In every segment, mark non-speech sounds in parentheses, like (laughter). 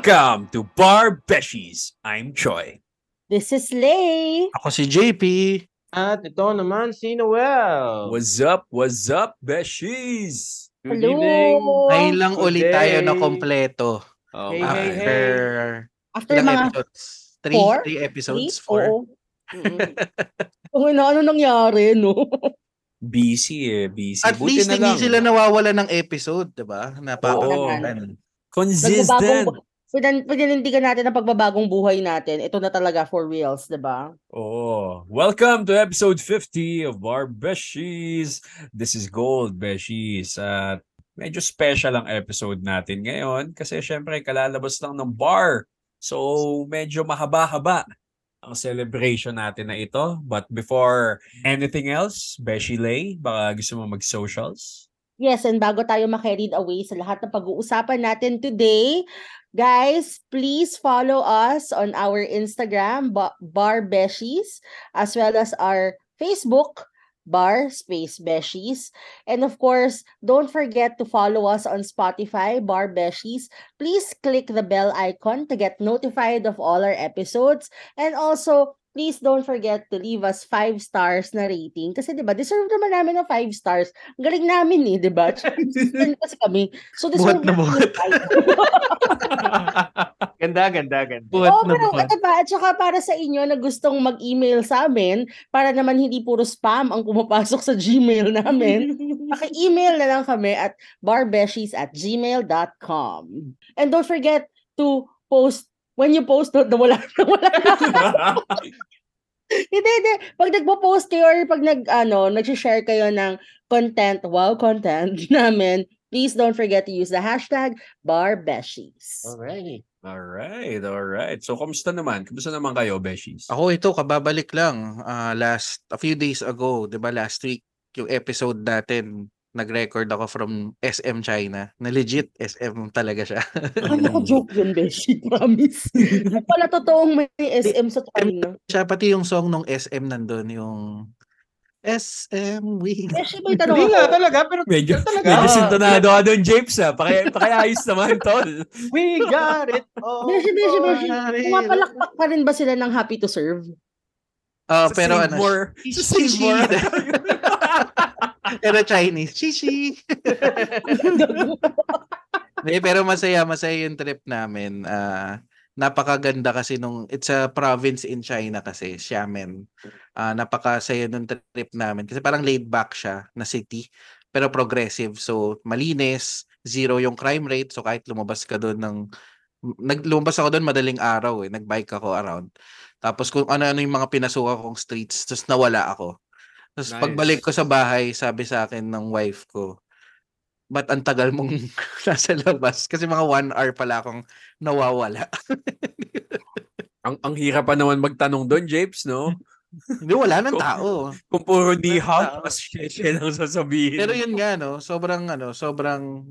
Welcome to Bar Beshies. I'm Choi. This is Lay. Ako si JP. At ito naman si Noel. What's up? What's up, Beshies? Good Hello. evening. Ngayon lang Good ulit tayo na kompleto. Oh, Hey, my. hey, After After mga episodes? Three? four? Three episodes? three, Four? oo. (laughs) Mm-mm. Oo, na, ano nangyari, no? Busy eh, busy. At Buti least na hindi lang. sila nawawala ng episode, di ba? Napapakinggan. Consistent. Nagbabagong, pinanindigan natin ang pagbabagong buhay natin. Ito na talaga for reals, di ba? Oh, welcome to episode 50 of Bar Beshies. This is Gold Beshies. At medyo special ang episode natin ngayon kasi syempre kalalabas lang ng bar. So medyo mahaba-haba ang celebration natin na ito. But before anything else, Beshi Lay, baka gusto mo mag-socials? Yes, and bago tayo makarried away sa lahat ng pag-uusapan natin today, guys, please follow us on our Instagram, Ba- Bar Beshies, as well as our Facebook, Bar Space Beshies. And of course, don't forget to follow us on Spotify, Bar Beshies. Please click the bell icon to get notified of all our episodes. And also, please don't forget to leave us five stars na rating. Kasi 'di ba, deserve naman namin ng five stars. Ang galing namin eh, 'di ba? (laughs) Kasi kami. So deserve Buhat na buhat. (laughs) ganda, ganda, ganda. Buhat Oo, na pero buhat. ito pa, at saka para sa inyo na gustong mag-email sa amin, para naman hindi puro spam ang pumapasok sa Gmail namin, (laughs) paki-email na lang kami at barbeshies at gmail.com. And don't forget to post when you post, (laughs) na wala na, wala na. Hindi, hindi. Pag nagpo-post kayo or pag nag, ano, nag-share kayo ng content, wow content (laughs) namin, please don't forget to use the hashtag barbeshies. Alrighty. alright, alright. So, kamusta naman? Kamusta naman kayo, Beshies? Ako ito, kababalik lang. ah, last, a few days ago, di ba last week, yung episode natin, nag-record ako from SM China. Na legit SM talaga siya. Ano (laughs) joke yun, Beshi? (laughs) Promise. Pala totoong may SM sa China. siya pati yung song nung SM nandun, yung SM we Beshi, may tanong Hindi nga talaga, pero Medyo, talaga. medyo sintonado ka doon, Japes, ha? Paki, pakiayos naman, tol. We got it. Oh, Beshi, Beshi, Beshi. Pare. Pumapalakpak pa rin ba sila ng happy to serve? Ah, Sa pero Save ano, more. Sa Save more. (laughs) pero Chinese. Shishi. (laughs) Hindi, pero masaya, masaya yung trip namin. Ah, napakaganda kasi nung, it's a province in China kasi, Xiamen. Ah, napakasaya nung trip namin. Kasi parang laid back siya na city, pero progressive. So, malinis, zero yung crime rate. So, kahit lumabas ka doon ng, nag, lumabas ako doon madaling araw eh. Nagbike ako around. Tapos kung ano-ano yung mga pinasukan kong streets, tapos nawala ako. Tapos Nice. pagbalik ko sa bahay, sabi sa akin ng wife ko, ba't ang tagal mong (laughs) nasa labas? Kasi mga one hour pala akong nawawala. (laughs) ang, ang hirap pa naman magtanong doon, Japes, no? Hindi, wala nang Kung- tao. Kung puro ni hao, mas siya lang sasabihin. Pero yun nga, no? Sobrang, ano, sobrang,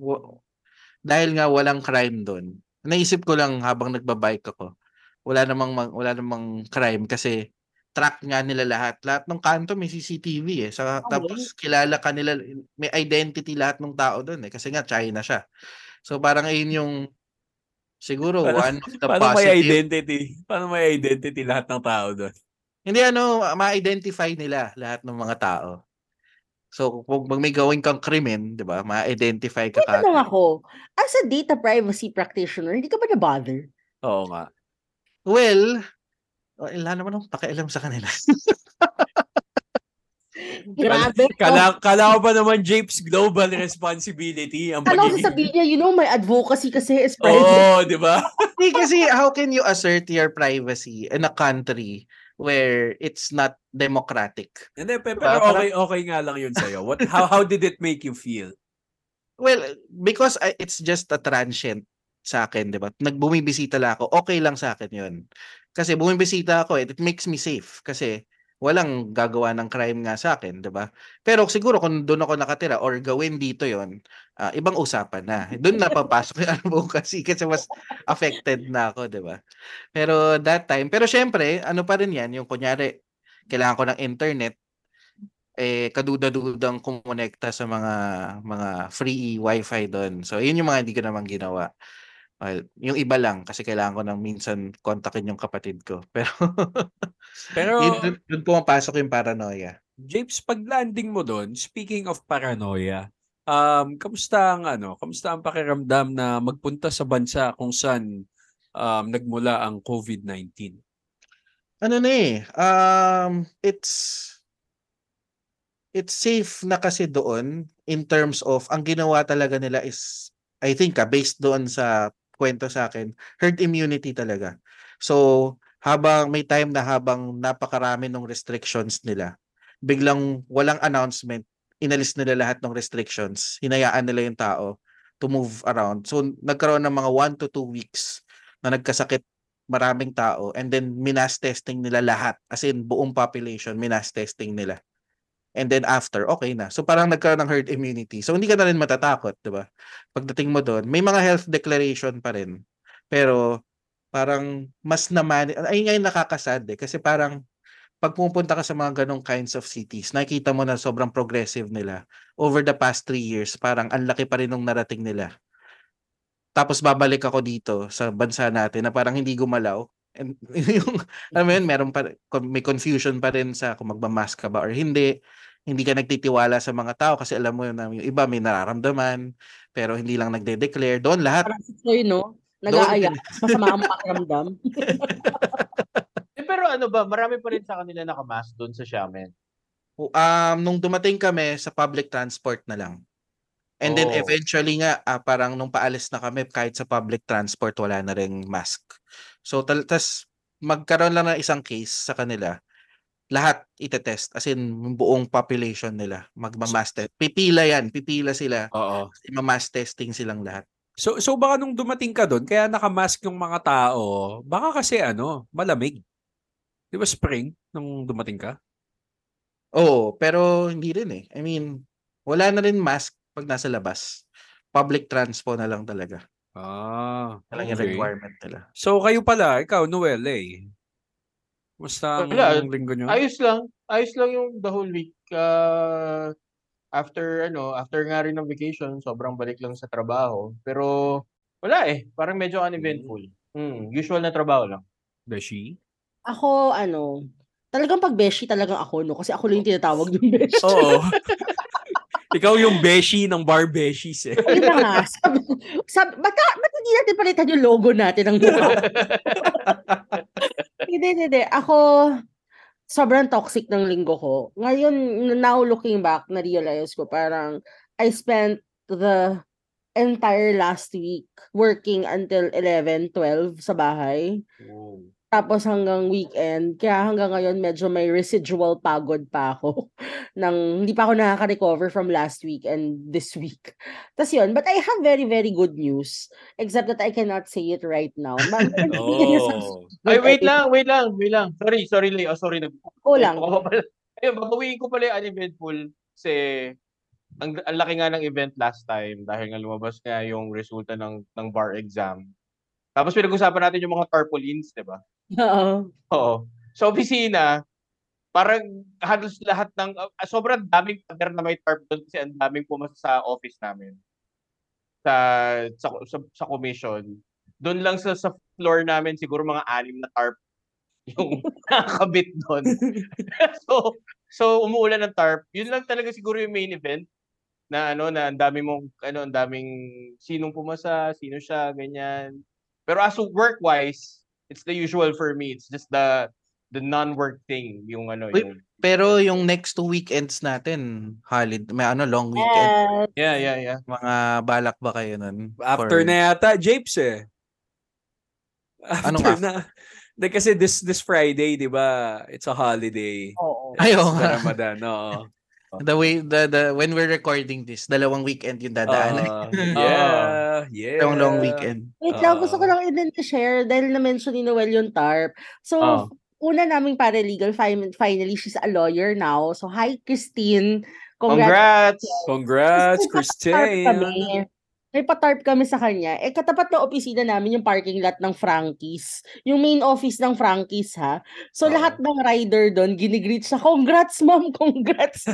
dahil nga walang crime doon. Naisip ko lang habang nagbabike ako, wala namang, ma- wala namang crime kasi track nga nila lahat. Lahat ng kanto may CCTV eh. Sa, Oh, tapos kilala ka nila, may identity lahat ng tao doon eh. Kasi nga China siya. So parang ayun yung siguro Paano- one of the Paano may positive. identity? Paano may identity lahat ng tao doon? Hindi ano, ma-identify nila lahat ng mga tao. So kung pag may gawin kang krimen, 'di ba? Ma-identify ka May kagad. ako, as a data privacy practitioner, hindi ka ba na-bother? Oo nga. Well, wala naman akong pakialam sa kanila. (laughs) Grabe. Kala, kala ko pa naman Japes global responsibility ang Ano pagiging... sasabihin niya, you know, my advocacy kasi is private. Oo, di ba? (laughs) Hindi kasi how can you assert your privacy in a country where it's not democratic? Hindi, pe- Diba? pero okay, okay nga lang yun sa'yo. What, how, how did it make you feel? Well, because I, it's just a transient sa akin, 'di ba? Nagbumibisita lang ako, okay lang sa akin 'yun. Kasi bumibisita ako, eh, it makes me safe kasi walang gagawa ng crime nga sa akin, 'di ba? Pero siguro kung doon ako nakatira or gawin dito 'yon, ah, ibang usapan na. Doon na papasok yung (laughs) advocacy kasi mas affected na ako, 'di ba? Pero that time, pero syempre, ano pa rin 'yan, yung kunyari kailangan ko ng internet eh kaduda-dudang kumonekta sa mga mga free wifi doon. So yun yung mga hindi ko naman ginawa. Well, yung iba lang kasi kailangan ko nang minsan kontakin yung kapatid ko. (laughs) Pero Pero yun dun, dun pumapasok yung paranoia. James, pag landing mo doon, speaking of paranoia, um, kamusta ang ano, kamusta ang pakiramdam na magpunta sa bansa kung saan um, nagmula ang COVID-19? Ano na eh, um, it's it's safe na kasi doon in terms of ang ginawa talaga nila is I think ah, based doon sa kwento sa akin, herd immunity talaga. So, habang may time na habang napakarami ng restrictions nila, biglang walang announcement, inalis nila lahat ng restrictions, hinayaan nila yung tao to move around. So, nagkaroon ng mga 1 to 2 weeks na nagkasakit maraming tao and then minas testing nila lahat as in buong population minas testing nila and then after okay na. So parang nagkaroon ng herd immunity. So hindi ka na rin matatakot di ba? Pagdating mo doon may mga health declaration pa rin. Pero parang mas naman ay ngayon nakakasad eh. Kasi parang pag pumunta ka sa mga ganong kinds of cities nakikita mo na sobrang progressive nila over the past three years. Parang ang laki pa rin ng narating nila. Tapos babalik ako dito sa bansa natin na parang hindi gumalaw. And (laughs) yung, alam mo yun, meron pa, may confusion pa rin sa kung magmamask ka ba or hindi. Hindi ka nagtitiwala sa mga tao kasi alam mo yun na yung iba may nararamdaman pero hindi lang nagde-declare. Doon lahat. Parang si Sir, no? Nag-aaya. Masama ang pakiramdam. (laughs) Eh, pero ano ba, marami pa rin sa kanila nakamask doon sa Xiamen. Um, nung dumating kami sa public transport na lang. And then Oh. eventually nga, ah, parang nung paalis na kami, kahit sa public transport, wala na ring mask. So, tal- tas magkaroon lang ng isang case sa kanila, lahat itetest. As in, yung buong population nila, magmamask test. Pipila yan, pipila sila. Oo. Mass testing silang lahat. So so baka nung dumating ka doon, kaya nakamask yung mga tao, baka kasi ano, malamig. 'Di ba spring nung dumating ka? Oo, pero hindi rin eh. I mean, wala na rin mask pag nasa labas. Public transpo na lang talaga. Ah, Talaga okay. requirement nila. So kayo pala, ikaw Noel eh. Kumusta ang Wala. linggo nyo? Ayos lang. Ayos lang yung the whole week. Ah, after ano, after nga rin ng vacation, sobrang balik lang sa trabaho. Pero wala eh, parang medyo uneventful. Hmm, usual na trabaho lang. Beshi? Ako, ano, talagang pag beshi talagang ako, no? Kasi ako lang yung tinatawag yung beshi. Oo. (laughs) Ikaw yung beshi ng bar beshies eh. Ayun na nga. Sabi, sabi, ba't, ba't hindi natin palitan yung logo natin ng? (laughs) hindi, hindi. Ako, sobrang toxic ng linggo ko. Ngayon, now looking back, na-realize ko, parang, I spent the entire last week working until 11, 12 sa bahay. Tapos hanggang weekend, kaya hanggang ngayon medyo may residual pagod pa ako. (laughs) Nang hindi pa ako nakaka-recover from last week and this week. Tapos yun, but I have very, very good news. Except that I cannot say it right now. Ma- (laughs) (laughs) Oh. Ay, wait lang, wait lang, wait lang. Sorry, sorry, Leo. Sorry, nag Ko lang. Baka pala. Ayun, babawiin ko pala yung uneventful kasi ang, ang laki nga ng event last time dahil nga lumabas nga yung resulta ng ng bar exam. Tapos pinag-usapan natin yung mga tarpaulins, di ba? Oo. Oo. Sa opisina, parang halos lahat ng, ah, sobrang daming pader na may tarp doon kasi ang daming pumasa sa office namin. Sa, sa, sa, sa commission. Doon lang sa, sa floor namin, siguro mga anim na tarp (laughs) yung nakakabit doon. (laughs) so, so umuulan ng tarp. Yun lang talaga siguro yung main event na ano na ang dami mong ano ang daming sinong pumasa, sino siya, ganyan. Pero as work wise, it's the usual for me. It's just the the non-work thing, yung ano Uy, yung Pero yung next two weekends natin, holiday, may ano, long weekend. Yeah, yeah, yeah. Mga balak ba kayo nun? After For- na yata, Japes eh. After Anong after? na. Di, kasi this this Friday, di ba? It's a holiday. Oo. Ay, oo the nga. Ramadan, oo. The way, the, the, when we're recording this, dalawang weekend yung dadaan. Ah, (laughs) yeah, yeah. Dalawang long weekend. Wait lang, gusto ko Ah. lang din share dahil na-mention ni Noel yung TARP. So, Ah. una naming paralegal, fin- finally, she's a lawyer now. So, hi, Christine. Congrats! Congrats, kami. Christine. May patarp kami sa kanya. Eh, katapat ng opisina namin yung parking lot ng Frankie's. Yung main office ng Frankie's, ha? So, Oo. lahat ng rider doon, ginigreet siya, congrats, ma'am, congrats.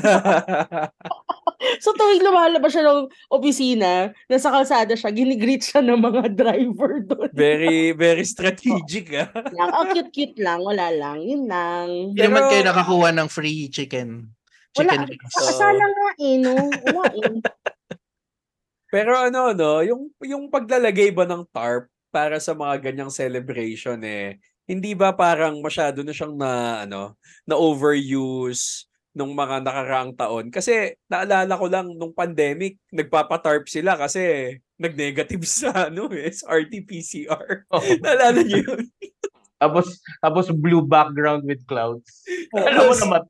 (laughs) so, tuwing lumalabas siya ng opisina, nasa kalsada siya, ginigreet siya ng mga (laughs) driver doon. very, very (laughs) strategic, ah. lang. Oh, cute-cute lang, wala lang. Yun lang. Hindi naman Pero- kayo nakakuha ng free chicken. Wala. Chicken wings. Sa- Sana nga eh, no? Wala eh. Pero ano, no, yung, yung paglalagay ba ng tarp para sa mga ganyang celebration, eh, hindi ba parang masyado na siyang na, ano, na overuse nung mga nakaraang taon? Kasi naalala ko lang nung pandemic, nagpapatarp sila kasi nag-negative (laughs) sa, ano, eh, RT-PCR. Oo. (laughs) Naalala niyo yun? (laughs) Tapos, tapos blue background with clouds. Alam mo naman.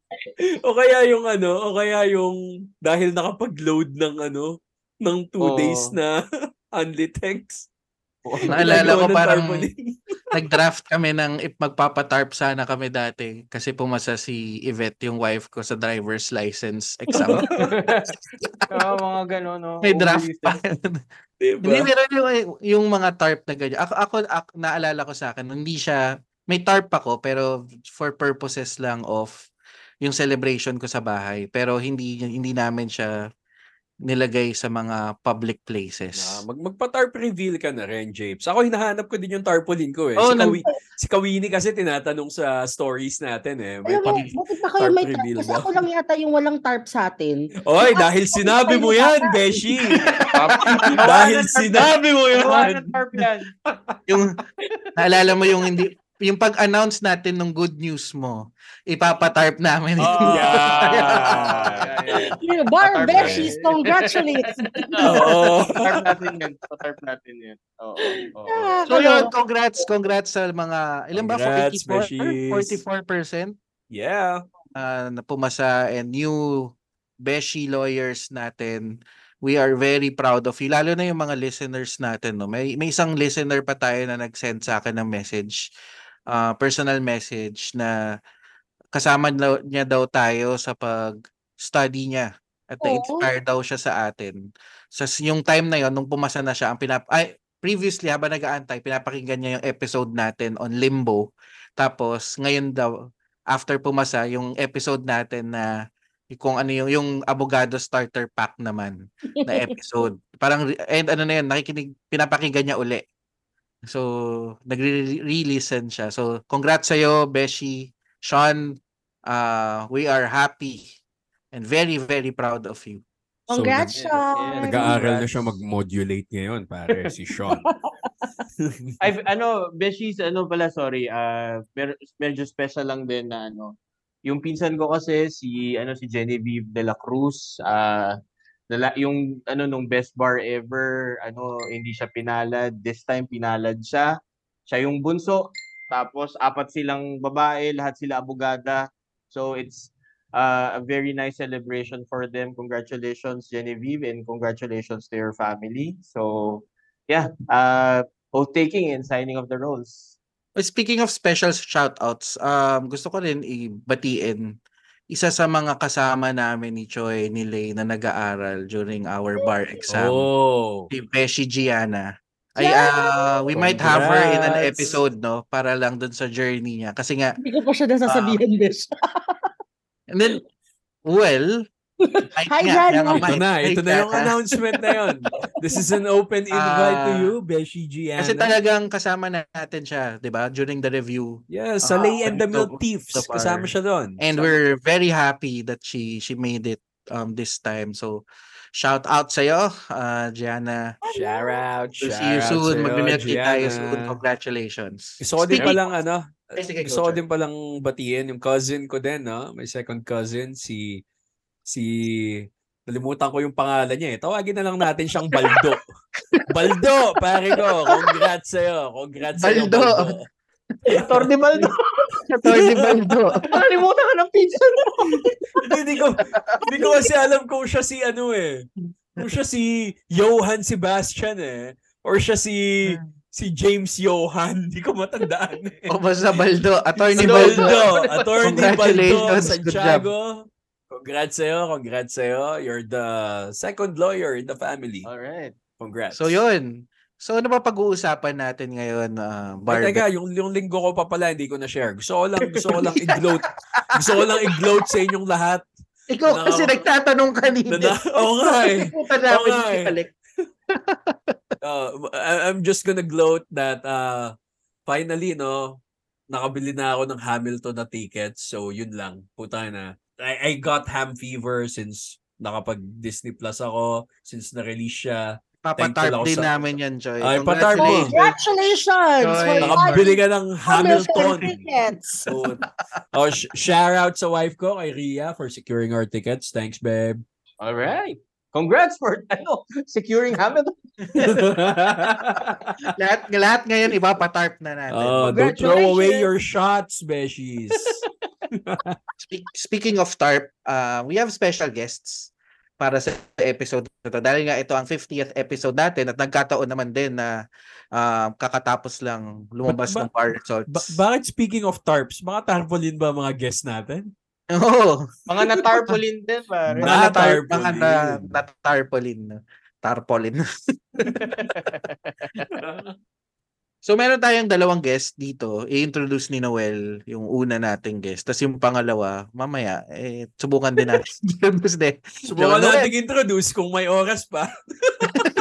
o kaya yung ano, o kaya yung dahil nakapag-load ng ano, ng two Oo. days na (laughs) only text. Naalala ko parang (laughs) nag-draft kami ng if magpapatarp sana kami dati kasi pumasa si Yvette, yung wife ko sa driver's license exam. Oo, (laughs) mga gano'n, no? May draft pa. Diba? Hindi, meron yung, yung mga tarp na ganyan. Ako, ako, ako, naalala ko sa akin, hindi siya, may tarp ako, pero for purposes lang of yung celebration ko sa bahay. Pero hindi, hindi namin siya nilagay sa mga public Na, places. mag magpa-tarp reveal ka na rin, Japes. Ako hinahanap ko din yung tarpaulin ko eh. Oo, si, Kawi, si Kawini kasi tinatanong sa stories natin eh. May Alam mo, pag- bakit ba kayo may tarp? reveal Kasi ako lang yata yung walang tarp sa atin. Oy, dahil (laughs) sinabi mo yan, Beshi. dahil sinabi mo yan. tarp yan. yung, naalala mo yung hindi, yung pag-announce natin ng good news mo, ipapatarp namin. Oh, (laughs) Yeah. You know, Bar Tarp Beshies, yan. congratulates! (laughs) Oo. Tarp natin yan. Tarp natin yan. Oo. oo. Ah, So yun, congrats, congrats sa mga, ilan ba? Congrats, 44? Beshies. 44% Yeah. uh, na pumasa and new Beshi lawyers natin. We are very proud of you. Lalo na yung mga listeners natin. No? May, may isang listener pa tayo na nag-send sa akin ng message, uh, personal message na kasama niya daw tayo sa pag-study niya at na-inspire daw siya sa atin. Sa s- yung time na yon nung pumasa na siya, ang pinap ay, previously habang nag-aantay, pinapakinggan niya yung episode natin on Limbo. Tapos ngayon daw, after pumasa, yung episode natin na kung ano yung yung abogado starter pack naman na (laughs) episode. Parang and ano na yun, nakikinig pinapakinggan niya uli. So, nagre-re-listen siya. So, congrats sa'yo, Beshi, Sean. Uh, we are happy and very, very proud of you. Congrats, So, Sean! Nag-aaral na siya mag-modulate ngayon, pare, si Sean. (laughs) Ay, ano, Beshies, ano pala, sorry, ah mer- medyo special lang din na ano, yung pinsan ko kasi si ano si Genevieve de la Cruz, ah nala, yung ano nung best bar ever, ano hindi siya pinalad, this time pinalad siya. Siya yung bunso, tapos apat silang babae, lahat sila abogada. So it's uh, a very nice celebration for them. Congratulations Genevieve and congratulations to your family. So yeah, uh oath taking and signing of the roles. Speaking of special shoutouts, um, gusto ko rin ibatiin isa sa mga kasama namin ni Choi, ni Lay na nag-aaral during our bar exam. oh. Si Beshi Gianna. Ay, Yeah! ah, we might have her in an Congrats! episode, no? Para lang dun sa journey niya. Kasi nga, Hindi ko pa siya nasasabihan, Besh. and then, well, Hi, nga Ito na, ito na yung announcement na yun. (laughs) This is an open invite to Ah, you, Beshi Gianna. Kasi talagang kasama natin siya, di ba? During the review. Yeah, sa Ah, Lay and the Milk Thieves. Kasama siya doon. And we're very happy that she she made it um this time. So, shout out sa'yo, uh, Gianna. Shout out, We'll shout see you out soon. Mag-milk tea tayo soon. Congratulations. Gusto ko din palang ano, gusto ko din palang batiin yung cousin ko din, no? My second cousin, si si nalimutan ko yung pangalan niya eh. Tawagin na lang natin siyang Baldo. (laughs) Baldo, pare ko. Congrats sa'yo. Congrats sa'yo, Baldo. Baldo. (laughs) Attorney Baldo. Attorney Baldo. (laughs) Nakalimutan ka ng pinsan mo. Hindi, hindi ko, hindi ko kasi alam kung siya si ano eh. Kung siya si Johann Sebastian eh. Or siya si si James Johan. Hindi ko matandaan eh. O basta Baldo. Attorney Si Baldo. Baldo. Attorney Baldo Congratulations. Good job. Santiago. Congrats sa'yo. Congrats sa'yo. You're the second lawyer in the family. All right. Congrats. So yun. So ano ba pag-uusapan natin ngayon, uh, Barbie? teka, yung, yung linggo ko pa pala, hindi ko na-share. Gusto ko lang, gusto ko lang (laughs) i-gloat. gusto ko lang i-gloat sa inyong lahat. Ikaw na- kasi nagtatanong kanina. Na, oo nga eh. (laughs) Oo nga eh. Uh, (laughs) I'm just gonna gloat that uh, finally, no, nakabili na ako ng Hamilton na tickets. So, yun lang. Puta na. I, I got ham fever since nakapag Disney Plus ako, since na-release siya. Papatarp din sa- namin yan, Joy. Ay, patarp mo. Congratulations. Joy. Nakabili ka ng Hamilton. (laughs) So, oh, sh- shout out sa wife ko, kay Ria, for securing our tickets. Thanks, babe. All right. Congrats for (laughs) ano, securing Hamilton. (laughs) lahat, lahat ngayon ipapatarp na natin. oh, don't throw away your shots, beshies. Speak- speaking of TARP, uh, we have special guests para sa episode na to. Dahil nga ito ang 50th episode natin at nagkataon naman din na uh, kakatapos lang lumabas Ba- ng bar results. Ba- bakit speaking of tarps, mga tarpaulin ba mga guests natin? Oo. Mga na-tarpaulin din, pare. Mga Na- na-tar- mga tarpaulin. na- na-tarpaulin. Tarpaulin. (laughs) So meron tayong dalawang guest dito. I-introduce ni Noel yung una nating guest. Tapos yung pangalawa, mamaya, eh, subukan din natin. (laughs) introduce din. Subukan Noel. natin introduce kung may oras pa.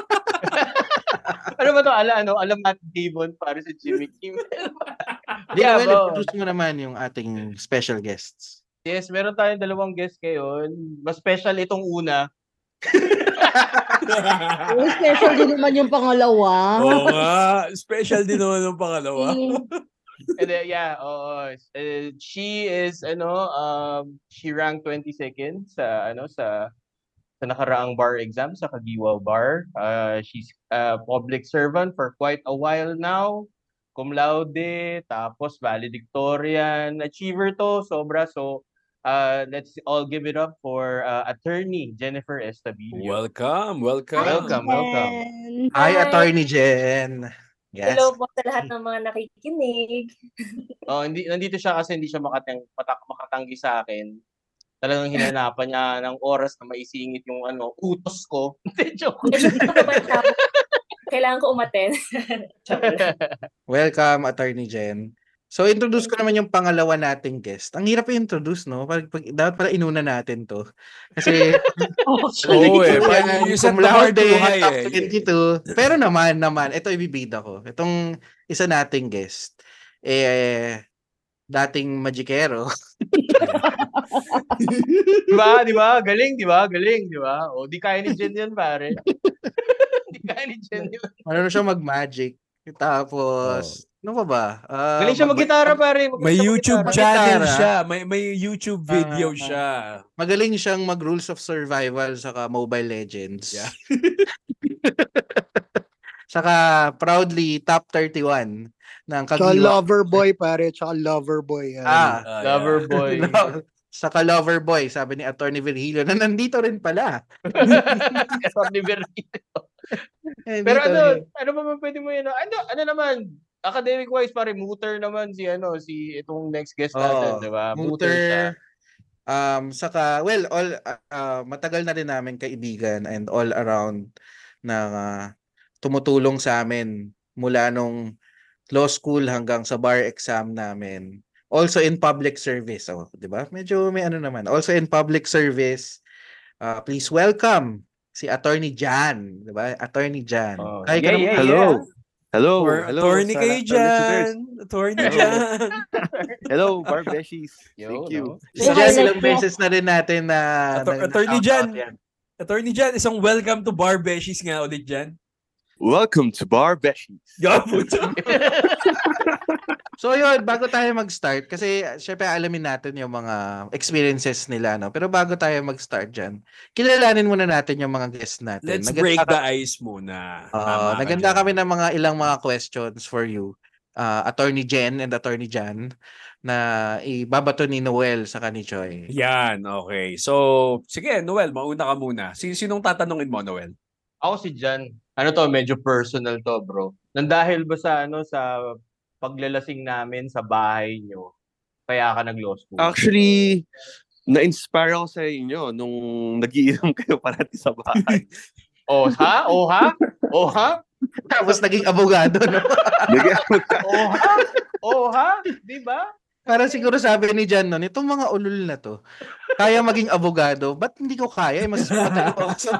(laughs) ano ba to? Ala, ano, alam Matt Damon para sa Jimmy Kimmel. (laughs) Di, Yeah, Noel, bro. introduce mo naman yung ating special guests. Yes, meron tayong dalawang guest ngayon. Mas special itong una. (laughs) Oh, special din naman yung pangalawa. Oo nga. Special din naman ng pangalawa. And then, yeah, oo. Uh, she is ano, um she ranked 22nd sa ano sa sa nakaraang bar exam sa Kagiwa Bar. Uh, she's a public servant for quite a while now. Cum laude, tapos valedictorian, achiever to, sobra. So, uh, let's all give it up for uh, attorney Jennifer Estabilio. Welcome, welcome. Welcome, welcome. And- Hi, Hi. Attorney Jen. Yes. Hello po sa lahat ng mga nakikinig. (laughs) Oh, hindi nandito siya kasi hindi siya makatang matak, makatanggi sa akin. Talagang hinanapan niya ng oras na maisingit yung ano, utos ko. (laughs) Hindi, joke. Kailangan ko umaten. (laughs) Welcome, Attorney Jen. So, introduce ko naman yung pangalawa nating guest. Ang hirap i-introduce, no? Pag, pag, dapat pala inuna natin to. Kasi, (laughs) Oo eh. Parang you set the laude, too high eh. 22. Pero naman, naman, ito ibibida ko. Itong isa nating guest, eh, dating magikero. (laughs) di ba? Di ba? Galing, di ba? Galing, di ba? O, di kaya ni Jen yan, pare. (laughs) di kaya ni Jen yun. Ano siya mag-magic. Tapos, ano pa ba? Ah, Galing siya mag- mag-gitara, pare. Magaling May YouTube mag-gitara. channel siya. May may YouTube video Ah. siya. Magaling siyang mag-rules of survival saka Mobile Legends. Yeah. (laughs) saka proudly top 31 ng Tsaka Kagiwa. lover boy pare, tsaka lover boy. yan. Ah, Ah, Lover yeah. boy. (laughs) saka lover boy, sabi ni Attorney Virgilio na nandito rin pala. (laughs) Sorry, Bernie. Eh, Pero ano, ano ba man pwede mo yun? Ano, ano naman, academic wise pare mooter naman si ano si itong next guest natin, Oo, 'di ba? Mooter siya. Muter, um, saka, well, all, ah, matagal na rin namin kaibigan and all around na ah, tumutulong sa amin mula nung law school hanggang sa bar exam namin. Also in public service, oh, 'di ba? Medyo may ano naman. Also in public service, uh, please welcome si Attorney Jan, 'di ba? Attorney Jan. Oh, Hi ka yeah, naman. yeah, Hello. yeah. Hello. Or Hello. attorney sa- kay sa listeners. Jan. Attorney. Jan. (laughs) Hello, Bar Beshies. Yo, Thank you. no? Si Say Jan, hi, ilang beses na rin natin na Attorney Jan. Attorney Jan, isang welcome to Bar Beshies nga ulit Jan. Welcome to Bar Beshies. (laughs) (laughs) So yun, bago tayo mag-start, kasi uh, syempre alamin natin yung mga experiences nila, no? Pero bago tayo mag-start dyan, kilalanin muna natin yung mga guests natin. Let's Naganda break the ice muna. Oo, Tama naganda kami ng mga ilang mga questions for you. Uh, Attorney Jen and Attorney Jan na ibabato ni Noel sa ni Joy. Yan, okay. So, sige, Noel, mauna ka muna. Si sinong tatanungin mo, Noel? Ako si Jan. Ano to, medyo personal to, bro. Nandahil ba sa ano sa paglalasing namin sa bahay nyo? Kaya ka nag-law school? Actually, na-inspire ako sa inyo nung nagiinom (laughs) kayo parati sa bahay. (laughs) Oh, ha? Oh, ha? Oh, ha? (laughs) Tapos naging abogado, no? Nag- Oh, ha? Oh, ha? Di ba? Parang siguro sabi ni Jan nun, itong mga ulul na to, kaya maging abogado, ba't hindi ko kaya? Mas matalo ako sa.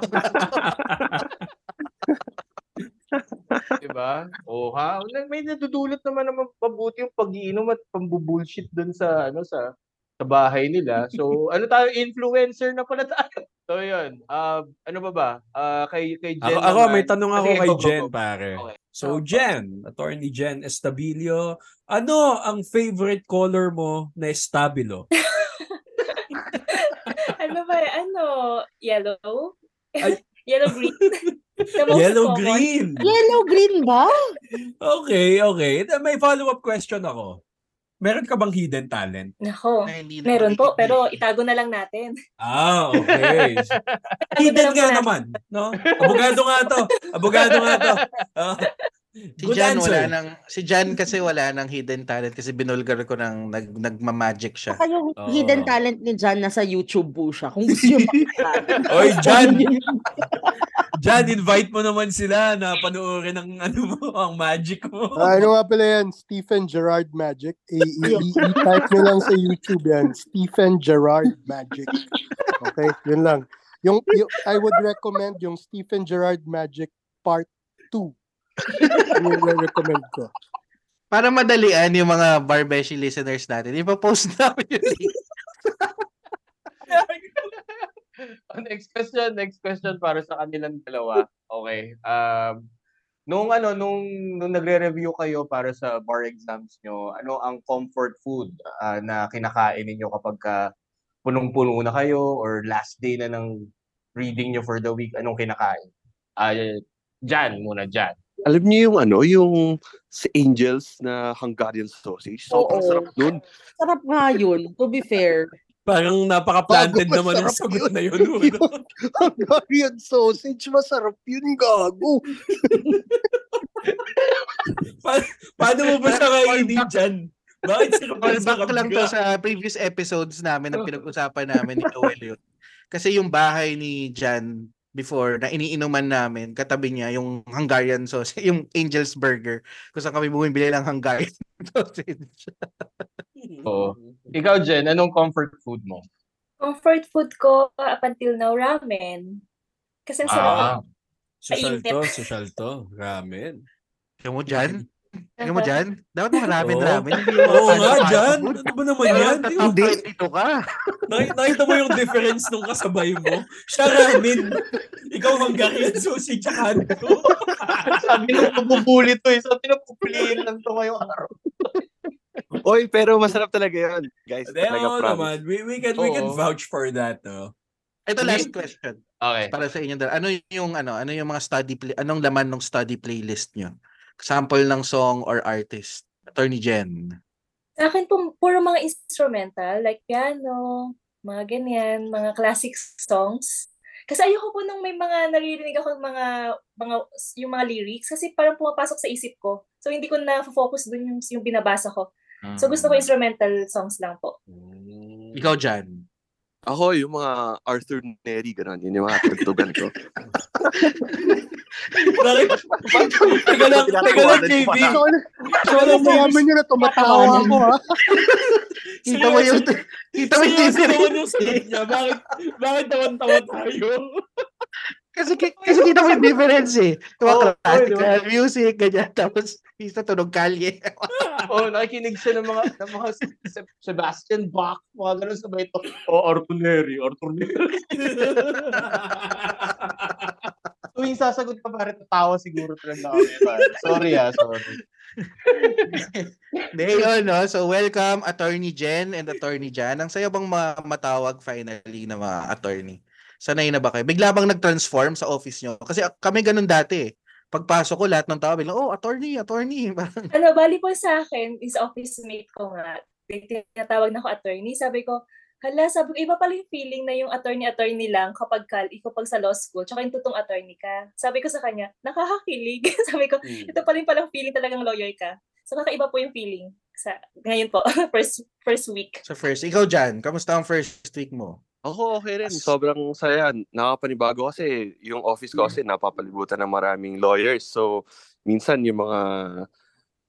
Di ba? Oh, ha? Na- May nadudulot naman naman pabuti yung pag-iinom at pambubullshit dun sa, ano, sa sa bahay nila. So, (laughs) ano tayo, influencer na pala tayo. (laughs) So, yun. Uh, ano ba ba? Uh, kay, kay Jen Ako, ako may tanong ako Sige, kay go, go, Jen, go. pare. Okay. So, Jen, attorney Jen Estabilio, ano ang favorite color mo na estabilo? (laughs) ano ba? Ano? Yellow? Ay. Yellow green? (laughs) The most Yellow common. green. Yellow green ba? Okay, okay. May follow-up question ako. Meron ka bang hidden talent? Nako. Na hindi na- Meron po, pero itago na lang natin. Ah, okay. (laughs) Hidden nga naman, no? Abogado nga to. Abogado nga to. (laughs) Si good Jan answer. wala nang si Jan kasi wala nang hidden talent kasi binulgar ko nang nag nagma-magic siya. Saka yung Oo. hidden talent ni John nasa YouTube po siya. Kung gusto nyo (laughs) makita. Oy, Jan! (laughs) Jan, invite mo naman sila na panoorin ang ano mo, ang magic mo. Ah, ano nga pala yan? Stephen Gerard Magic. I- i- i- I-type nyo lang sa YouTube yan. Stephen Gerard Magic. Okay? Yun lang. Yung, yung, I would recommend yung Stephen Gerard Magic Part 2. Yun (laughs) yung recommend ko. Para madalian yung mga Barbeshi listeners natin, ipa-post namin yung link. (laughs) Oh, next question, next question para sa kanilang dalawa. Okay. Um, nung ano, nung, nung nagre-review kayo para sa bar exams nyo, ano ang comfort food ah, na kinakain ninyo kapag ka punong-puno na kayo or last day na ng reading nyo for the week, anong kinakain? Ah, Jan muna, Jan. Alam niyo yung ano, yung sa Angels na Hungarian sausage. Sobrang Oo. sarap nun. Sarap nga yun, to be fair. Parang napaka-planted Bago, naman ang masarap sagot yun. na yun. (laughs) Yung Hungarian sausage, masarap yun, gago. (laughs) Pa- paano mo ba siya kainin dyan? Bakit sarap Call ang back sarap lang to ka? sa previous episodes namin na (laughs) pinag-usapan namin ni Joel yun. Kasi yung bahay ni Jan before na iniinuman namin, katabi niya yung Hungarian sausage, (laughs) yung Angel's Burger. Kung saan kami bumibili ng Hungarian (laughs) sausage. Oo. Ikaw, Jen, anong comfort food mo? Comfort food ko up until now, ramen. Kasi ang sarap. Ah, Social to, social to. Ramen. Tingnan mo Jan? Tingnan mo Jan? Dapat (laughs) mga ramen-ramen. Oo. Oo nga, food. Ano ba naman yan? Hindi. Dito ka. Nakita, mo yung difference nung kasabay mo? Siya ramen. Ikaw Hungarian sausage at ko. sabi nung mabubuli to eh. Sabi nung pupuliin lang to ngayong araw. Oy, pero masarap talaga yun. Guys, Hindi, talaga promise. naman. We, we, can, we can vouch for that, no? Ito last question. Okay. Para sa inyo. Ano yung ano, ano yung mga study play, anong laman ng study playlist nyo? Sample ng song or artist. Attorney Jen. Sa akin po, puro mga instrumental, like piano, mga ganyan, mga classic songs. Kasi ayoko po nung may mga naririnig ako mga, mga, yung mga lyrics kasi parang pumapasok sa isip ko. So hindi ko na focus dun yung, yung binabasa ko. So gusto ko instrumental songs lang po. Ikaw Jan. Ako, yung mga Arthur Neri, gano'n. Yun yung mga tugtugan ko. (laughs) Teka lang, teka lang, JB. So, alam mo naman yun na tumatawa ako, ha? Kita mo yung kita mo yung difference. yung sagot niya. Bakit, bakit tawan-tawa tayo? Kasi kasi kita mo yung difference eh. Oo, mga classical oo, di music, ganyan. Tapos isa tunog kalye. oh, nakikinig siya ng mga ng mga Se- Sebastian Bach, mga ganun sabay ito. Oh, Arthur Neri, Arthur Neri. (laughs) Tuwing sasagot ka pare, tatawa siguro talaga ako. pare. Sorry ah, sorry. (laughs) Hindi, yun, no? So, welcome, Attorney Jen and Attorney Jan. Ang saya bang ma- matawag finally na mga attorney? Sanay na ba kayo? Bigla bang nag-transform sa office nyo? Kasi ah, kami ganun dati eh. Pagpasok ko, lahat ng tao biglang, oh, attorney, attorney. (laughs) Parang, Ano, bali po sa akin, is office mate ko nga. Tinatawag na ako attorney. Sabi ko, hala, sabi ko, iba pala yung feeling na yung attorney-attorney lang kapag ka, ikaw pag sa law school, tsaka yung tutong attorney ka. Sabi ko sa kanya, nakakakilig. (laughs) sabi ko, ito pala yung palang feeling talagang lawyer ka. So, kakaiba po yung feeling sa ngayon po, (laughs) first first week. sa first. Ikaw, Jan, kamusta ang first week mo? Ako okay rin. Sobrang saya. Nakapanibago kasi yung office ko kasi napapalibutan ng maraming lawyers. So, minsan yung mga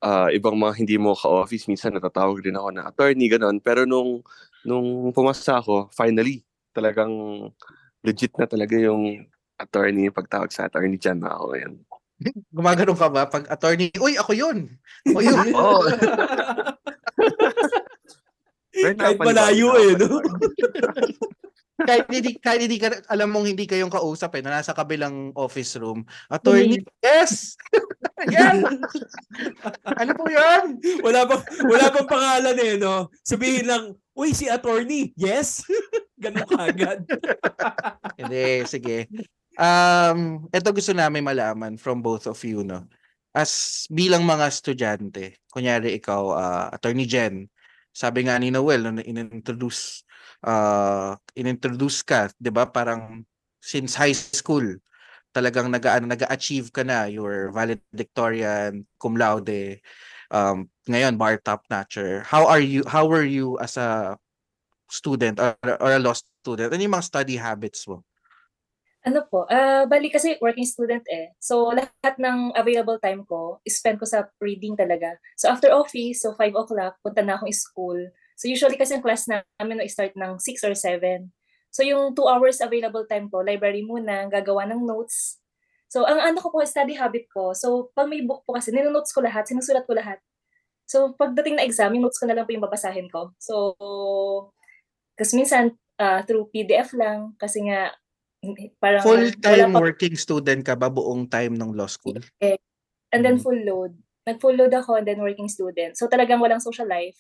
ah, ibang mga hindi mo ka-office, minsan natatawag din ako na attorney, ganon. Pero nung, nung pumasa ako, finally, talagang legit na talaga yung attorney, pagtawag sa attorney dyan na ako ngayon. (laughs) Gumagano ka ba pag attorney? Uy, ako yun. O yun. (laughs) Oo. Kahit malayo eh, no? (laughs) kahit hindi, kahit hindi ka, alam mong hindi kayong kausap eh, na nasa kabilang office room. Attorney, yes! yes! ano po yun? wala pa wala pang pangalan eh, no? Sabihin lang, uy, si attorney, yes? (laughs) Ganun kagad. (laughs) Hindi, sige. Um, ito gusto namin malaman from both of you, no? As bilang mga estudyante, kunyari ikaw, ah, Attorney Jen, sabi nga ni Noel, nung in-introduce, uh, in-introduce ka, di ba, parang since high school, talagang nag nag-achieve ka na, your valedictorian, cum laude, um, ngayon, bar top notcher. How are you, how were you as a student or, or a law student? Ano yung mga study habits mo? Ano po, ah bali kasi working student eh. So, lahat ng available time ko, spend ko sa reading talaga. So, after office, so 5 o'clock, punta na akong school. So, usually kasi ang class namin no, start ng 6 or 7. So, yung 2 hours available time ko, library muna, gagawa ng notes. So, ang ano ko po, study habit ko. So, pag may book po kasi, ninonotes ko lahat, sinusulat ko lahat. So, pagdating na exam, yung notes ko na lang po yung babasahin ko. So, kasi minsan, ah, through PDF lang, kasi nga, parang Full-time pa- working student ka ba buong time ng law school? and Mhm. then full load. Nag-full load ako and then working student. So talagang walang social life.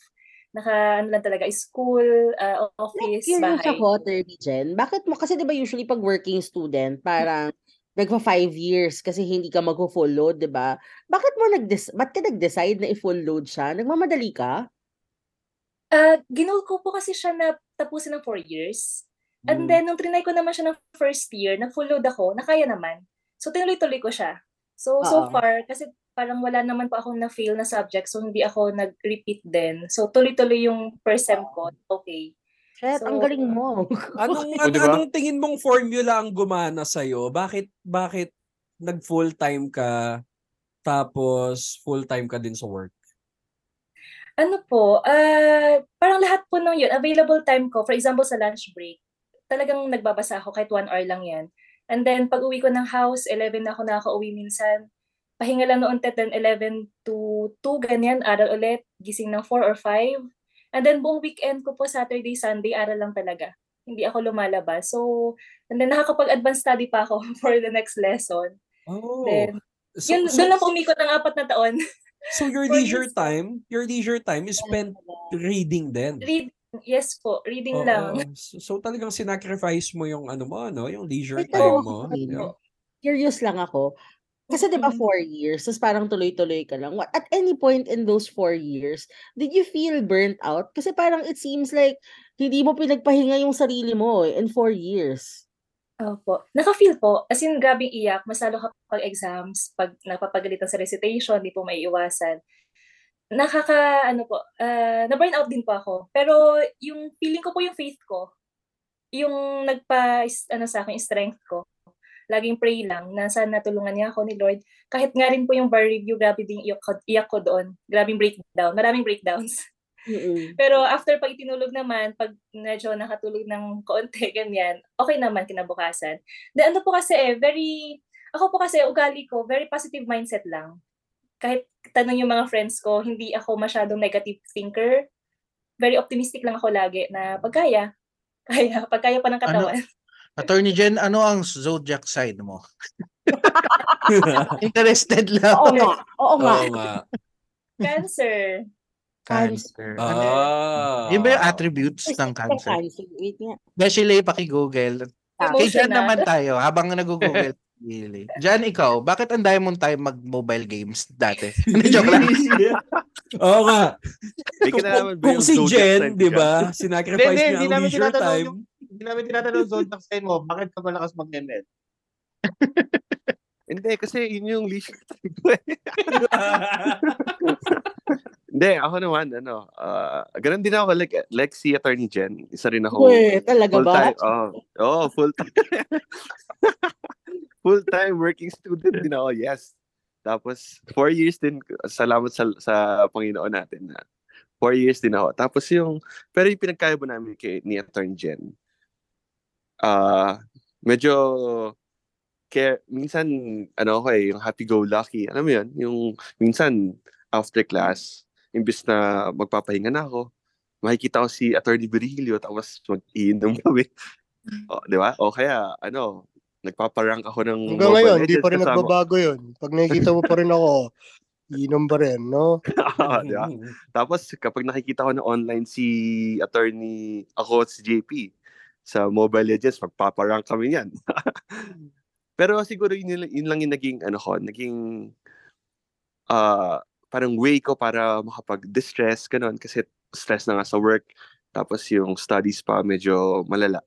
Naka ano lang talaga school, ah, office, Curious bahay. ako, Attorney Jen. Bakit mo, kasi di ba usually pag working student, parang nagpa five years kasi hindi ka mag-full load, di ba? Bakit mo nag ba't ka nag-decide na i-full load siya? Nagmamadali ka? Ah, ginol ko po kasi siya na tapusin ng four years. And Hmm. then, nung trinay ko naman siya ng first year, nag-full load ako, nakaya naman. So, tinuloy-tuloy ko siya. So, so Oo. far, kasi parang wala naman pa akong na-fail na subject, so hindi ako nag-repeat din. So, tuloy-tuloy yung first sem ko. Okay. Shit, ang So, galing mo. (laughs) Anong, O, di ba? anong tingin mong formula ang gumana sa'yo? Bakit, bakit nag full-time ka tapos full-time ka din sa work? Ano po, ah, parang lahat po nung yun, available time ko, for example, sa lunch break, talagang nagbabasa ako kahit one hour lang yan. And then, pag uwi ko ng house, 11 na ako nakaka-uwi minsan. Pahinga lang noon 10, 11 to 2, ganyan, aral ulit, gising ng 4 or 5. And then, buong weekend ko po, Saturday, Sunday, aral lang talaga. Hindi ako lumalabas. So, and then nakakapag-advance study pa ako (laughs) for the next lesson. Oh. Then, So, yun, so, doon lang po umikot ng apat na taon. so (laughs) your leisure years. time, your leisure time is spent reading din. Read, yes po, reading Oo. lang. So, so talagang sinacrifice mo yung ano mo, ano, yung leisure Ito, time mo. okay. Yeah. Curious lang ako. Kasi di ba Mm. four years, tapos parang tuloy-tuloy ka lang. What, at any point in those four years, did you feel burnt out? Kasi parang it seems like hindi mo pinagpahinga yung sarili mo eh, in four years. Opo. Naka-feel po. As in, grabing iyak. Mas lalo kapag exams, pag napapagalitan sa recitation, di po may iwasan. Nakaka, ano po, ah, na-burn out din po ako. Pero yung feeling ko po yung faith ko, yung nagpa, is- ano sa akin, strength ko. Laging pray lang na sana tulungan niya ako ni Lord. Kahit nga rin po yung bar review, grabe din iyak ko, iyak ko doon. Grabing breakdown. Maraming breakdowns. Mm-mm. (laughs) Pero after pag itinulog naman, pag medyo nakatulog ng konti, (laughs) ganyan, okay naman kinabukasan. Then ano po kasi eh, very, ako po kasi ugali ko, very positive mindset lang. Kahit tanong yung mga friends ko, hindi ako masyadong negative thinker. Very optimistic lang ako lagi na pagkaya, (laughs) kaya, pagkaya pa ng katawan. Attorney Jen, ano ang zodiac sign mo? (laughs) Interested lang. Oo nga. Oo nga. Oo nga. Cancer. Cancer. Ano? Ah. Yun ba yung attributes ng Cancer. cancer? Wait nga. Beshile, paki-google. Kay Jan naman tayo, habang nag-google. Really. Jan, ikaw, bakit ang dami mong time mag-mobile games dati? (laughs) Hindi, joke lang. Oo nga. Kung, kung yung si Jen, di ba, (laughs) sinacrifice niya hindi ang namin leisure tinatanong time. Hindi namin tinatanong zodiac sign mo, bakit ka malakas mag-ML? (laughs) Hindi, kasi yun yung leisure time ko eh. (laughs) Hindi, ako naman, ano, ah ganun din ako, like, like si Attorney Jen, isa rin ako Uy, talaga ba? full-time, oh, oh, full-time. (laughs) full-time working student din ako, yes. Tapos, four years din, salamat sa, sa Panginoon natin na four years din ako. Tapos yung, pero yung pinagkaiba namin kay, ni Attorney Jen, ah medyo, care, minsan, ano ako eh, yung happy-go-lucky, alam mo yun, yung, minsan, after class, imbis na magpapahinga na ako, makikita ko si Attorney Virgilio, tapos mag-iinom (laughs) kami. O, di ba? O kaya, ano, nagpaparank ako ng Hanggang ngayon, hindi pa rin kasama- nagbabago yun. Pag nakikita mo pa rin ako, inom pa rin, no? (laughs) Ah, di ba? (laughs) Tapos kapag nakikita ko na online si attorney ako at si JP sa Mobile Legends, magpaparank kami yan. (laughs) Pero siguro yun, yun- lang yung naging ano ko, naging ah parang way ko para makapag-distress, ganun, kasi stress na nga sa work, tapos yung studies pa medyo malala.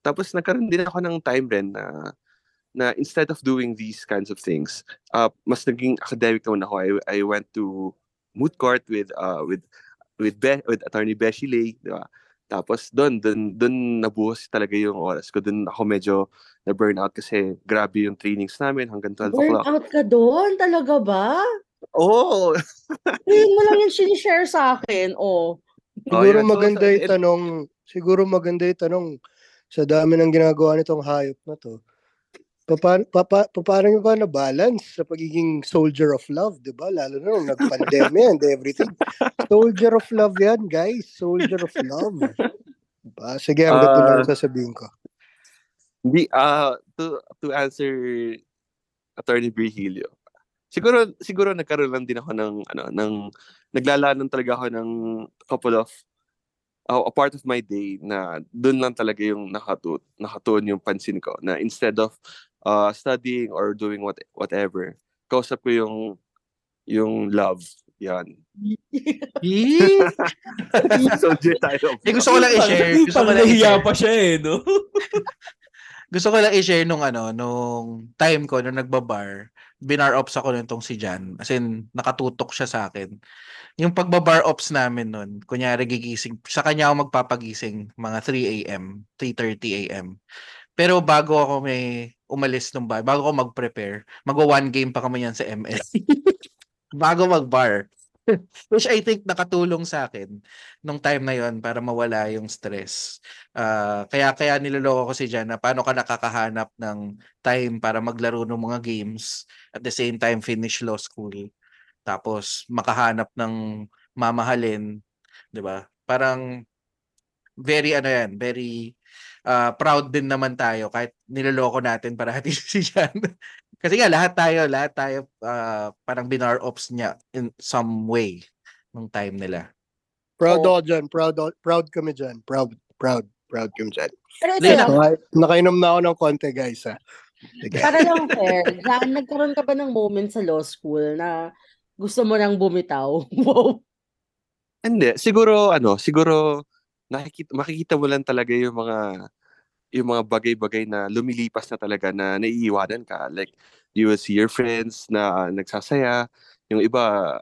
Tapos nagkaroon din ako ng time rin na na instead of doing these kinds of things, uh, mas naging academic naman ako. I, I went to moot court with uh with with Be, with attorney Beshi Lay, di ba? Tapos doon doon doon nabuhos talaga yung oras ko. Doon ako medyo na burnout kasi grabe yung trainings namin hanggang 12 Burn o'clock. out ka doon? Talaga ba? Oo. Ngayon mo lang yung sinishare sa akin. Oh. Oh, Siguro yeah. So, maganda so, yung it- tanong, siguro maganda yung tanong sa dami ng ginagawa nitong hayop na to. Papa, papa, paano nyo ba na-balance sa pagiging soldier of love, di ba? Lalo na nung nag-pandemya and everything. Soldier of love yan, guys. Soldier of love. Diba? Sige, hanggang doon lang Ah. sasabihin ko. Hindi uh to to answer Attorney Virgilio. Siguro siguro nagkaroon lang din ako ng ano ng naglalanan talaga ako ng couple of uh, a part of my day na doon lang talaga yung nakatu nakatuon yung pansin ko na instead of uh, studying or doing what whatever kausap ko yung yung love yan (laughs) soldier tayo Eh, gusto ko lang i-share. Gusto ko lang nahiya i-share. pa siya eh, no? (laughs) Gusto ko lang i-share nung ano, nung time ko nung nagbabar, binar ops ako nitong si Jan. As in, nakatutok siya sa akin. Yung pagbabar ops namin nun, kunyari gigising, sa kanya ako magpapagising mga 3 a.m., 3.30 a.m. Pero bago ako may umalis nung bar, bago ako mag-prepare, magwa one game pa kami yan sa ML. (laughs) bago mag-bar. (laughs) Which I think nakatulong sa akin nung time na yon para mawala yung stress. Ah, kaya kaya niloloko ko si Jan na paano ka nakakahanap ng time para maglaro ng mga games at the same time finish law school. Tapos makahanap ng mamahalin, 'di ba? Parang very ano yan, very ah, proud din naman tayo kahit niloloko natin para hati (laughs) si Jan. Kasi nga lahat tayo, lahat tayo ah, parang binar ops niya in some way nung time nila. Proud Oo. ako dyan. Proud, proud kami dyan. Proud, proud, proud kami dyan. Pero ito lang, Naka- nakainom na ako ng konti, guys. Ha? Sige. para lang fair, Jan, nagkaroon ka ba ng moment sa law school na gusto mo nang bumitaw? (laughs) Wow. Hindi, siguro ano, siguro nakikita makikita mo lang talaga yung mga yung mga bagay-bagay na lumilipas na talaga na naiiwanan ka. Like you will see your friends na nagsasaya, yung iba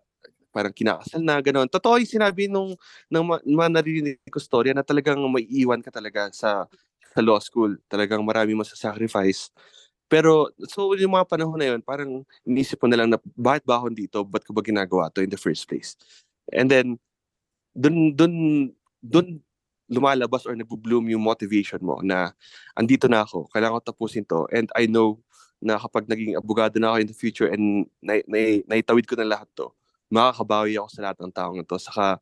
parang kinakasal na gano'n. Totoo yung sinabi nung ng ma- mga naririnig ko storya na talagang maiiwan ka talaga sa sa law school. Talagang marami mo sa sacrifice. Pero so yung mga panahon na yun, parang inisip mo na lang na bakit ba ako dito? Ba't ko ba ginagawa to in the first place? And then dun dun dun lumalabas or nagbo-bloom yung motivation mo na andito na ako, kailangan ko tapusin to and I know na kapag naging abogado na ako in the future and na, na, naitawid ko na lahat to, makakabawi ako sa lahat ng taong to saka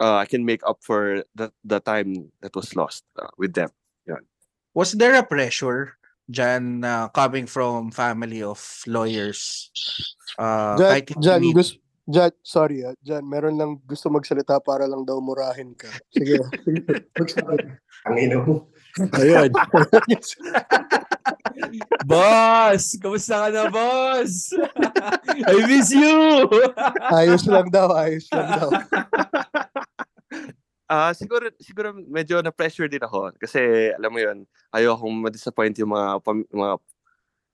uh, I can make up for the, the time that was lost uh, with them. Was there a pressure dyan na coming from family of lawyers? Uh, Jan, Jan, gusto, Jan, sorry ah. Jan, meron lang gusto magsalita para lang daw murahin ka. Sige. (laughs) Magsalita. Ang ino mo. Ayun. (laughs) boss! Kamusta ka na, boss? I miss you! ayos lang daw, ayos lang daw. Ah, siguro siguro medyo na pressure din ako kasi alam mo 'yon, ayaw akong ma-disappoint yung mga pam- mga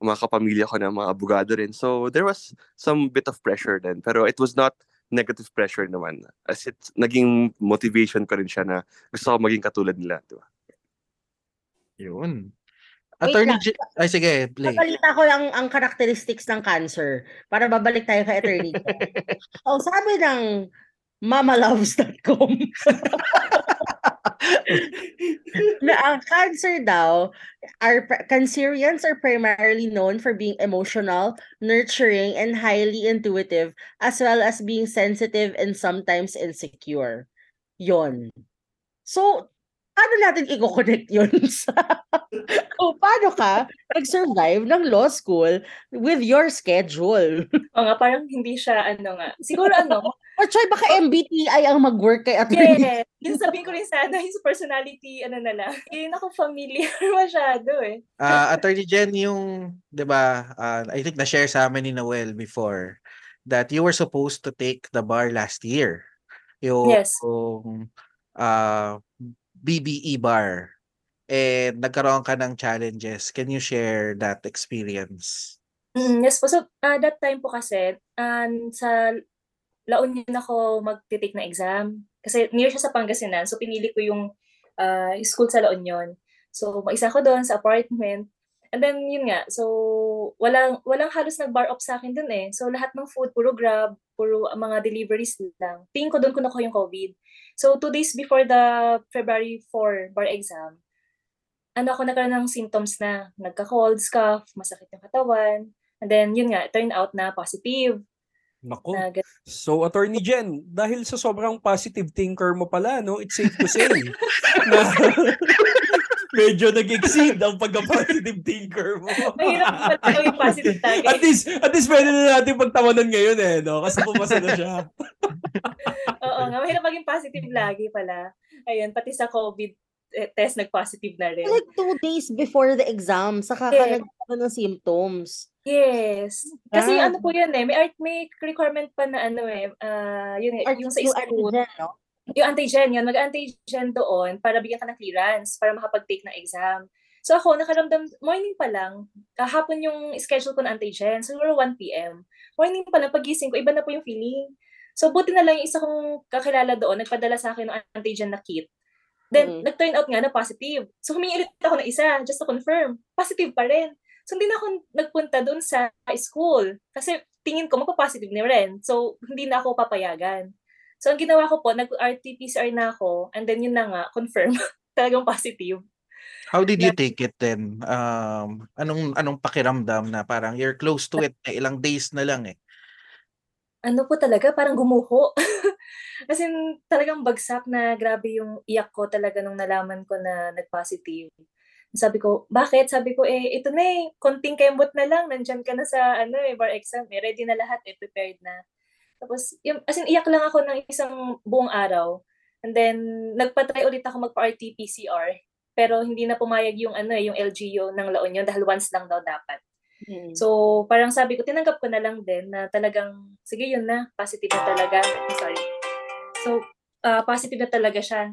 mga kapamilya ko na mga abogado rin. So there was some bit of pressure then pero it was not negative pressure naman. As it, naging motivation ko rin siya na gusto ko maging katulad nila. Di ba? Yun. Wait Attorney lang. J- ay sige, play. Papalita ko lang ang characteristics ng cancer para babalik tayo kay attorney. (laughs) oh, sabi ng mamaloves.com (laughs) na ang cancer daw are cancerians are primarily known for being emotional, nurturing, and highly intuitive as well as being sensitive and sometimes insecure. Yon. So, paano natin i-connect yun (laughs) sa kung paano ka nag-survive ng law school with your schedule? O nga, parang hindi siya, ano nga. Siguro ano, (laughs) Or try baka MBTI ang mag-work kay attorney. yeah, yun sabihin ko rin sana, yung personality, ano na lang. Hindi na ako familiar (laughs) masyado eh. Ah, Attorney Jen, yung, 'di ba, ah, I think na-share sa amin ni Noel before that you were supposed to take the bar last year. Yung Yes. ah, BBE bar. And nagkaroon ka ng challenges. Can you share that experience? Mm, yes po. So, ah, that time po kasi, um, sa La Union ako magtitake na exam. Kasi near siya sa Pangasinan. So, pinili ko yung ah, school sa La Union. So, mag-isa ko doon sa apartment. And then, yun nga. So, walang, walang halos nag-bar up sa akin doon eh. So, lahat ng food, puro grab, puro mga deliveries lang. Tingin ko doon ko nakuha yung COVID. So, two days before the February 4 bar exam, ano ako nagkaroon ng symptoms na nagka-cold, cough, masakit yung katawan. And then, yun nga, turn out na positive. Nako. Na, So, Attorney Jen, dahil sa sobrang positive thinker mo pala, no, it's safe to say (laughs) na medyo nag-exceed ang pagka-positive thinker mo. Mahirap pala gawing positive at target. least, at least pwede na natin pagtawanan ngayon eh, no? Kasi pumasa na siya. Oo nga, mahirap maging positive lagi pala. Ayun, pati sa COVID eh, test, nag-positive na rin. Like two days before the exam, saka ka Yeah. nagkaroon ng symptoms. Yes. Kasi Ah. ano po yun eh, may art, may requirement pa na ano eh, ah, yun, eh, Or yung sa yung school. antigen, no? Yung antigen yun, mag-antigen doon para bigyan ka ng clearance para makapag-take ng exam. So ako, nakaramdam, morning pa lang, kahapon yung schedule ko ng antigen, siguro 1 p.m. Morning pa lang, pagising ko, iba na po yung feeling. So buti na lang yung isa kong kakilala doon, nagpadala sa akin ng antigen na kit. Then, Mhm. nag-turn out nga na positive. So humingi ulit ako ng isa, just to confirm. Positive pa rin. So hindi na ako nagpunta doon sa school. Kasi tingin ko magpa-positive ni rin. So hindi na ako papayagan. So, ang ginawa ko po, nag-RT-PCR na ako, and then yun na nga, confirm, (laughs) talagang positive. How did you take it then? Um, anong anong pakiramdam na parang you're close to it, eh, ilang days na lang eh. Ano po talaga, parang gumuho. (laughs) As in, talagang bagsak na grabe yung iyak ko talaga nung nalaman ko na nag-positive. Sabi ko, bakit? Sabi ko, eh, ito na eh, konting kembot na lang, nandyan ka na sa ano eh, bar exam, eh, ready na lahat, eh, prepared na. Tapos, yung, as in, iyak lang ako ng isang buong araw. And then, nagpatry ulit ako magpa-RT-PCR. Pero hindi na pumayag yung ano eh, yung LGU ng La Union dahil once lang daw dapat. Mm. So, parang sabi ko, tinanggap ko na lang din na talagang, sige yun na, positive na talaga. I'm sorry. So, ah, positive na talaga siya.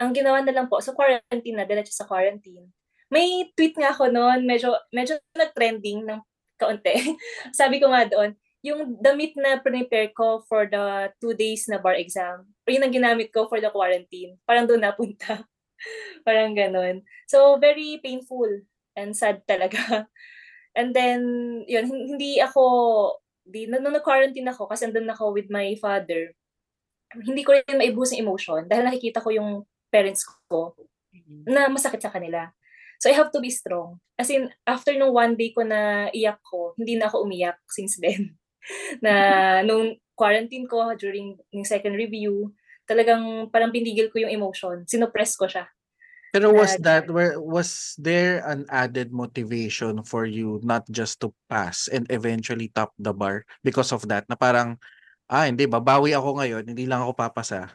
Ang ginawa na lang po, so quarantine na, diretso sa quarantine. May tweet nga ako noon, medyo, medyo nag-trending ng kaunti. (laughs) sabi ko nga doon, yung damit na prepare ko for the two days na bar exam, yun ang ginamit ko for the quarantine. Parang doon napunta. (laughs) parang ganon. So, very painful and sad talaga. (laughs) And then, yun, hin- hindi ako, di, nung nag-quarantine ako, kasi andun ako with my father, hindi ko rin maibus yung emotion dahil nakikita ko yung parents ko na masakit sa kanila. So, I have to be strong. As in, after nung one day ko na iyak ko, hindi na ako umiyak since then. Na nung quarantine ko during yung second review, talagang parang pinigil ko yung emotion. Sinuppress ko siya. Pero was Uh, that where was there an added motivation for you not just to pass and eventually top the bar because of that na parang ah hindi babawi ako ngayon hindi lang ako papasa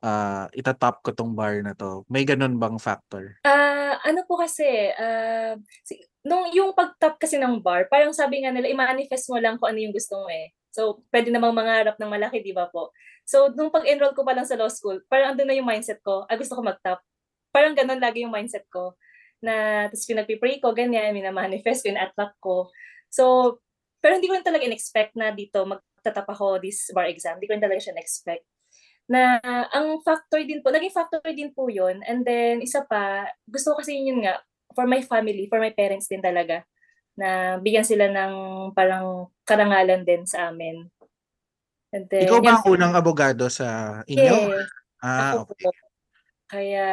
ah itatop ko tong bar na to may ganun bang factor Ah, ano po kasi, si- nung yung pag-top kasi ng bar, parang sabi nga nila, i-manifest mo lang kung ano yung gusto mo eh. So, pwede namang mangarap ng malaki, di ba po? So, nung pag-enroll ko pa lang sa law school, parang andun na yung mindset ko, ah, gusto ko mag-top. Parang ganun lagi yung mindset ko. Na, tapos pinag-pray ko, ganyan, minamanifest ko, in-attract ko. So, pero hindi ko rin talaga in-expect na dito mag magtatap ako this bar exam. Hindi ko rin talaga siya na-expect. Na ang factor din po, naging factor din po yun. And then, isa pa, gusto ko kasi yun nga, for my family, for my parents din talaga, na bigyan sila ng parang karangalan din sa amin. And then, Ikaw ba ang unang abogado sa inyo? Yes, Ah, ako okay. po. Kaya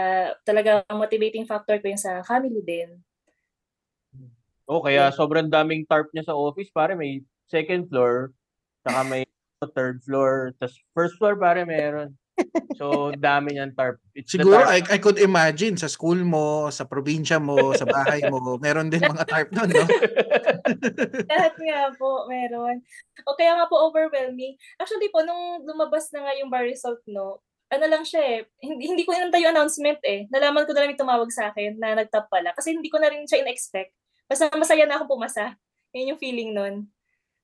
talaga ang motivating factor ko yung sa family din. Oh, kaya sobrang daming tarp niya sa office, pare may second floor, saka may third floor, tas first floor pare meron. So dami niyan tarp. It's Siguro tarp. I, I could imagine sa school mo, sa probinsya mo, sa bahay mo, meron din mga tarp doon, no? (laughs) Lahat nga po, meron. O kaya nga po overwhelming. Actually po, nung lumabas na nga yung bar result, no, ano lang siya eh, hindi, hindi ko inantay yung announcement eh. Nalaman ko na lang tumawag sa akin na nagtap pala. Kasi hindi ko na rin siya in-expect. Basta masaya na akong pumasa. Yun yung feeling nun.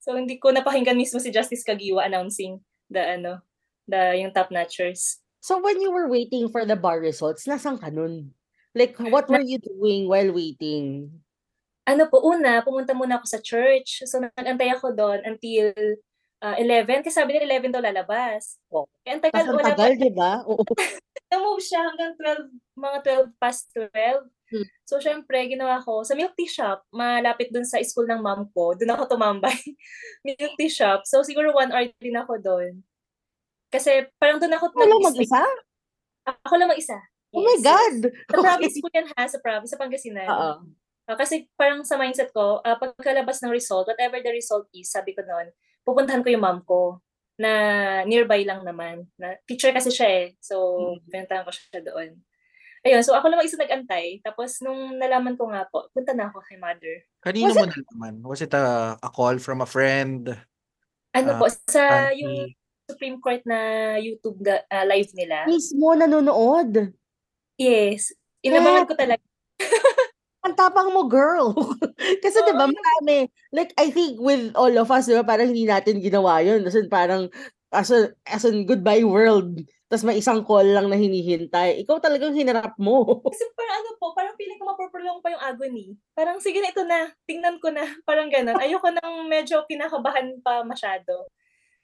So hindi ko napakinggan mismo si Justice Kagiwa announcing the ano, the yung top notchers. So when you were waiting for the bar results, nasan ka nun? Like, what were you doing while waiting? ano po, una, pumunta muna ako sa church. So, nag-antay ako doon until uh, 11. Kasi sabi nila 11 daw lalabas. Oh. Kasi ang wala pa. tagal, di ba? (laughs) Oo. Na-move siya hanggang 12, mga 12 past 12. Hmm. So, syempre, ginawa ko, sa milk tea shop, malapit dun sa school ng mom ko, dun ako tumambay. (laughs) milk tea shop. So, siguro one hour din ako doon. Kasi parang doon ako Wala mag-isa? Ako lang mag-isa. Oh my Yes, God! yes. Sa province po yan ha, sa province, sa Pangasinan. Oo. Ah, kasi parang sa mindset ko, ah, pagkalabas ng result, whatever the result is, sabi ko noon, pupuntahan ko yung mom ko na nearby lang naman. Na, teacher kasi siya eh. So, pinuntahan ko siya doon. Ayun, so ako lang mag-isa nag-antay. Tapos nung nalaman ko nga po, punta na ako kay mother. Kanino Was mo nalaman? Was it a, a call from a friend? Ano Ah, po, sa auntie? yung Supreme Court na YouTube ga- ah, live nila. Mismo nanonood. Yes. Inabangan ko talaga. (laughs) Ang tapang mo, girl. (laughs) Kasi Oo, 'di ba marami. Like I think with all of us, 'di ba, parang hindi natin ginawa 'yun. As in, parang as in, as in goodbye world. Tapos may isang call lang na hinihintay. Ikaw talagang hinarap mo. (laughs) Kasi parang ano po, parang feeling ko mapoprolong pa yung agony. Parang sige na ito na, tingnan ko na. Parang ganun. Ayoko nang medyo kinakabahan pa masyado.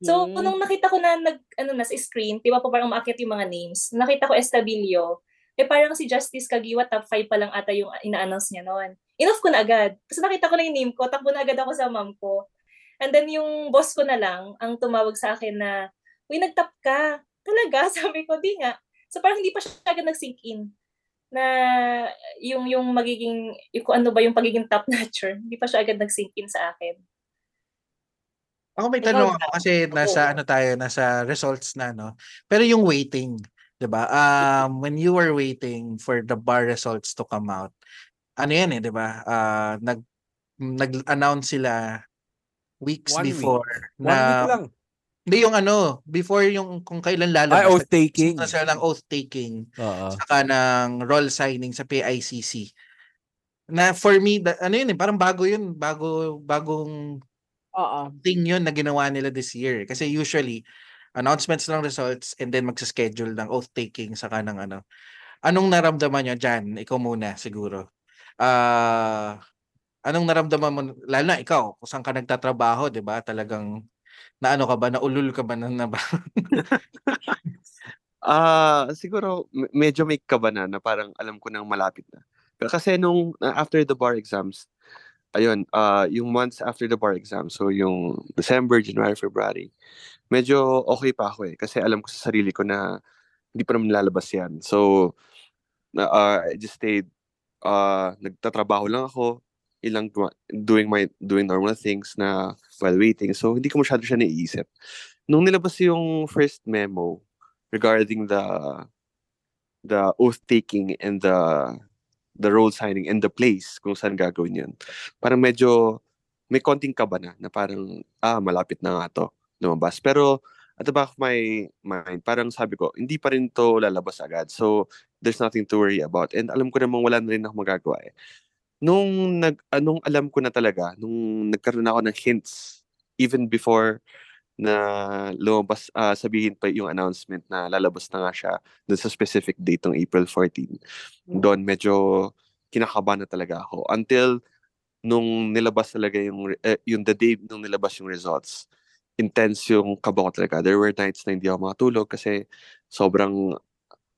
So, Hmm. nung nakita ko na nag, ano na, sa screen, di ba po parang umakyat yung mga names, nakita ko Estabilio, eh parang si Justice Kagiwa, top 5 pa lang ata yung ina-announce niya noon. Enough ko na agad. Kasi nakita ko na yung name ko, takbo na agad ako sa mom ko. And then yung boss ko na lang, ang tumawag sa akin na, uy, nagtap ka. Talaga? (laughs) Sabi ko, di nga. So parang hindi pa siya agad nag-sink in na yung yung magiging yung ano ba yung pagiging top (laughs) notcher hindi pa siya agad nag-sink in sa akin Ako may tanong ako kasi nasa ano tayo, nasa results na, no? Pero yung waiting, 'di ba? Um, when you were waiting for the bar results to come out, ano yan eh, 'di ba? Ah, nag nag-announce sila weeks One week. before One week na lang. hindi yung ano, before yung kung kailan Ay, lalabas. oath taking. Na sila ng oath taking Oo. saka ng roll signing sa PICC. Na for me, da- ano yun eh, parang bago yun, bago bagong Oo. thing yun na ginawa nila this year. Kasi usually, announcements ng results and then magsa-schedule ng oath-taking saka ng ano. Anong naramdaman nyo dyan? Ikaw muna siguro. Ah, anong naramdaman mo, lalo na ikaw, kung saan ka nagtatrabaho, di ba? Talagang, na ano ka ba, naulul ka ba na, na ba? (laughs) Ah, siguro me- medyo may kaba na na parang alam ko nang malapit na. Kasi nung uh, after the bar exams, ayun, ah yung months after the bar exam, so yung December, January, February, medyo okay pa ako eh. Kasi alam ko sa sarili ko na hindi pa naman lalabas yan. So, ah, I just stayed, ah nagtatrabaho lang ako, ilang doing my doing normal things na while waiting. So, hindi ko masyado siya naiisip. Nung nilabas yung first memo, regarding the the oath taking and the the roll signing and the place kung saan gagawin yun. Parang medyo may konting kaba na na parang ah malapit na nga to lumabas. Pero at the back of my mind, parang sabi ko, hindi pa rin to lalabas agad. So there's nothing to worry about. And alam ko namang wala na rin ako magagawa eh. Nung nag anong alam ko na talaga, nung nagkaroon ako ng hints even before na lumabas, ah, sabihin pa yung announcement na lalabas na nga siya dun sa specific date ng April 14. Doon medyo kinakabahan na talaga ako. Until nung nilabas talaga yung, eh, yung the day nung nilabas yung results, intense yung kaba ko talaga. There were nights na hindi ako makatulog kasi sobrang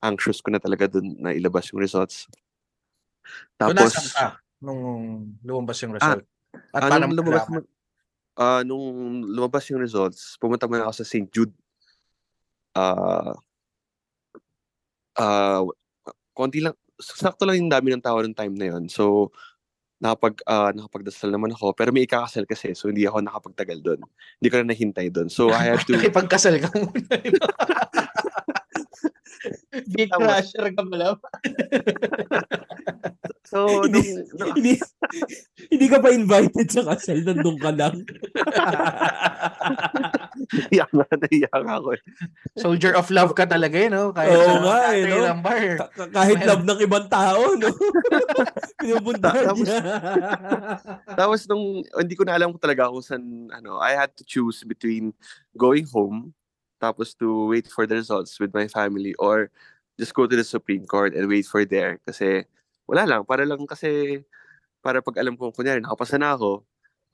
anxious ko na talaga dun na ilabas yung results. So, Tapos, nasan ka nung lumabas yung Ah, result? At ah, paano lumabas, mo- ah, nung lumabas yung results, pumunta muna ako sa St. Jude. Ah, ah, konti lang, sakto lang yung dami ng tao ng time na yon. So, nakapag, ah, nakapagdasal naman ako, pero may ikakasal kasi, so hindi ako nakapagtagal doon. Hindi ko na nahintay doon. So, I had to, (laughs) Nakipagkasal ka muna. (laughs) Big crusher ka pala. (laughs) so, (laughs) nung, (laughs) nung, hindi, hindi ka pa invited sa kasal, nandun ka lang. (laughs) naiyak nga, naiyak ako eh. Soldier of love ka talaga eh, no? Kahit Oo sa nga eh, no? Ka- ka- kahit love ng ibang tao, no? Pinupuntahan Tapos- niya. Tapos nung hindi ko na alam kung talaga kung saan ano, I had to choose between going home tapos to wait for the results with my family or just go to the Supreme Court and wait for there kasi wala lang para lang kasi para pag alam ko kunyari nakapasa na ako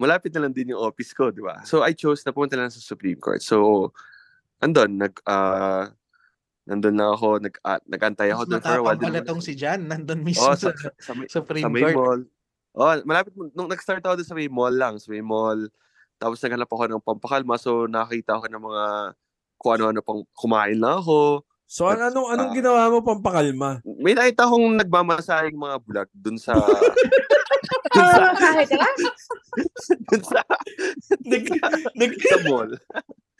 malapit na lang din yung office ko, di ba? So I chose na pumunta lang sa Supreme Court. So andon nag ah nandun na ako, nag uh, nagantay ako doon for a while. matapang tong si Jan. Nandun (laughs) mismo Oh, sa, sa, sa, may, Supreme sa may Court. mall. Oh, malapit mo- nung nag-start ako doon sa may mall lang, sa may mall. Tapos naghanap ako ng pampakalma, so nakakita ako ng mga kung ano-ano pang kumain lang ako. So, an- anong, anong Ah. ginawa mo pampakalma? May nakita akong nagmamasahing mga bulag doon sa (laughs) kahit ka? (laughs) doon sa, Nag, nag, sa mall.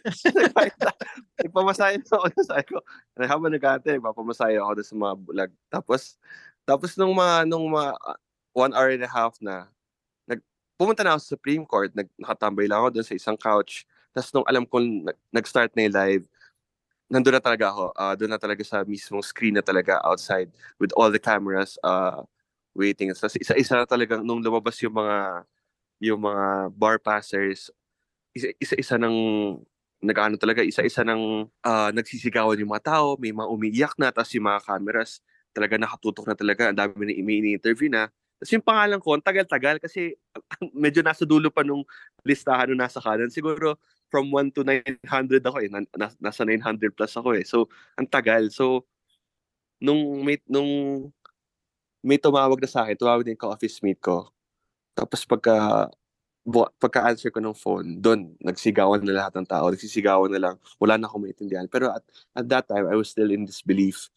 (laughs) Nagpamasahe na ako sa ko. Habang nag-ate, nagpapamasahe ako doon sa mga bulag. Tapos, tapos nung mga, nung mga ah, one hour and a half na, nag, pumunta na ako sa Supreme Court, nag, nakatambay lang ako doon sa isang couch. Tapos nung alam ko nag, nag-start na yung live, nandun na talaga ako. Uh, doon na talaga sa mismong screen na talaga outside with all the cameras uh, waiting. Tapos isa-isa na talagang nung lumabas yung mga yung mga bar passers, isa- isa-isa ng nag-ano talaga, isa-isa ng ah, nagsisigawan yung mga tao, may mga umiiyak na, tapos yung mga cameras talaga nakatutok na talaga, ang dami na ini-interview na. Tapos yung pangalan ko, ang tagal-tagal kasi (laughs) medyo nasa dulo pa nung listahan nung nasa kanan. Siguro from 1 to 900 ako eh, na, na- nasa 900 plus ako eh. So, ang tagal. So, nung may, nung may tumawag na sa akin, tumawag din ka office mate ko. Tapos pagka pagka-answer ko ng phone, doon, nagsigawan na lahat ng tao. Nagsisigawan na lang. Wala na akong maintindihan. Pero at, at that time, I was still in disbelief.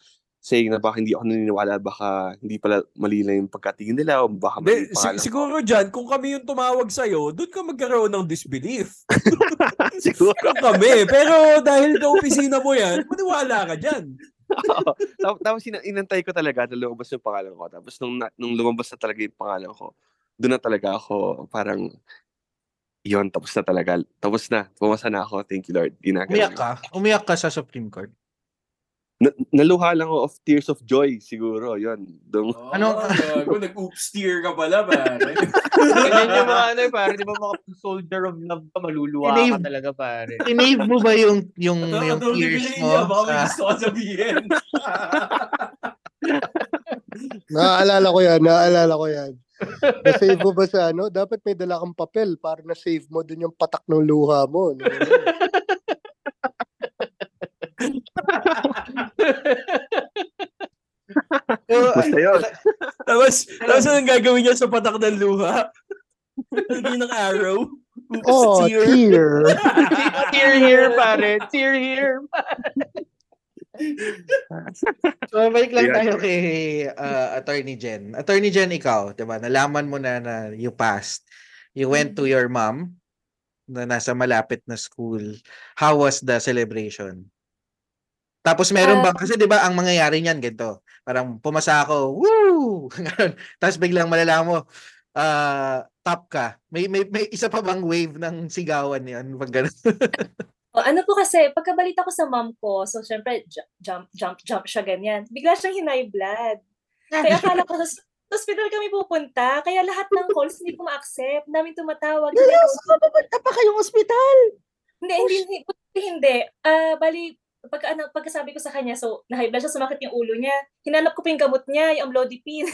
Saying na baka hindi ako naniniwala, baka hindi pala mali na yung pagkatingin nila, o baka mali Hindi, yung si- pangalan ko. siguro dyan, kung kami yung tumawag sa'yo, doon ka magkaroon ng disbelief. (laughs) siguro. Kami. Pero dahil ka opisina mo yan, maniwala ka dyan. Oo. tapos, tapos ina- inantay ko talaga na lumabas yung pangalan ko. Tapos nung, na- nung lumabas na talaga yung pangalan ko, doon na talaga ako parang yon tapos na talaga. Tapos na. Pumasa na ako. Thank you, Lord. Umiyak ka? Umiyak ka sa Supreme Court? Na, naluha lang ako of tears of joy siguro. Yon. Dong, Ano- Gago, nag-oops tear ka pala ba? (laughs) Ganyan yung mga ano eh, pare, di ba mga soldier of love ka, maluluwa ka Inave- talaga, pare. Inave mo ba yung yung yung Ito, tears mo? niya, Baka may sa- gusto ka sabihin. (laughs) Naaalala ko yan, naaalala ko yan. Na-save mo ba sa ano? Dapat may dala kang papel para na-save mo dun yung patak ng luha mo. (laughs) Basta yun. tapos, tapos anong gagawin niya sa patak ng luha? Lagyan ng arrow. Oops, Oh, tear. tear. (laughs) Tear here, pare. Tear here. So, balik lang tayo kay uh, Attorney Jen. Attorney Jen, ikaw, di ba? Nalaman mo na na you passed. You went to your mom na nasa malapit na school. How was the celebration? Tapos meron Ah. bang, kasi di ba ang mangyayari niyan ganito, parang pumasa ako, woo! (laughs) Tapos biglang malalaman mo, ah, top ka. May, may, may isa pa bang wave ng sigawan yan? Pag ganun? (laughs) O, ano po kasi, pagkabalita ko sa mom ko, so syempre, ju- jump, jump, jump siya ganyan. Bigla siyang hinay blood. Kaya akala ko, sa hospital kami pupunta, kaya lahat ng calls hindi ko ma-accept. Daming tumatawag. Ko- pupunta pa kayong ospital. Hindi, hindi, hindi. hindi. Ah, bali, pagka, ano, pagkasabi ko sa kanya, so, na-high blood siya, sumakit yung ulo niya. Hinanap ko pa yung gamot niya, yung amlodipine.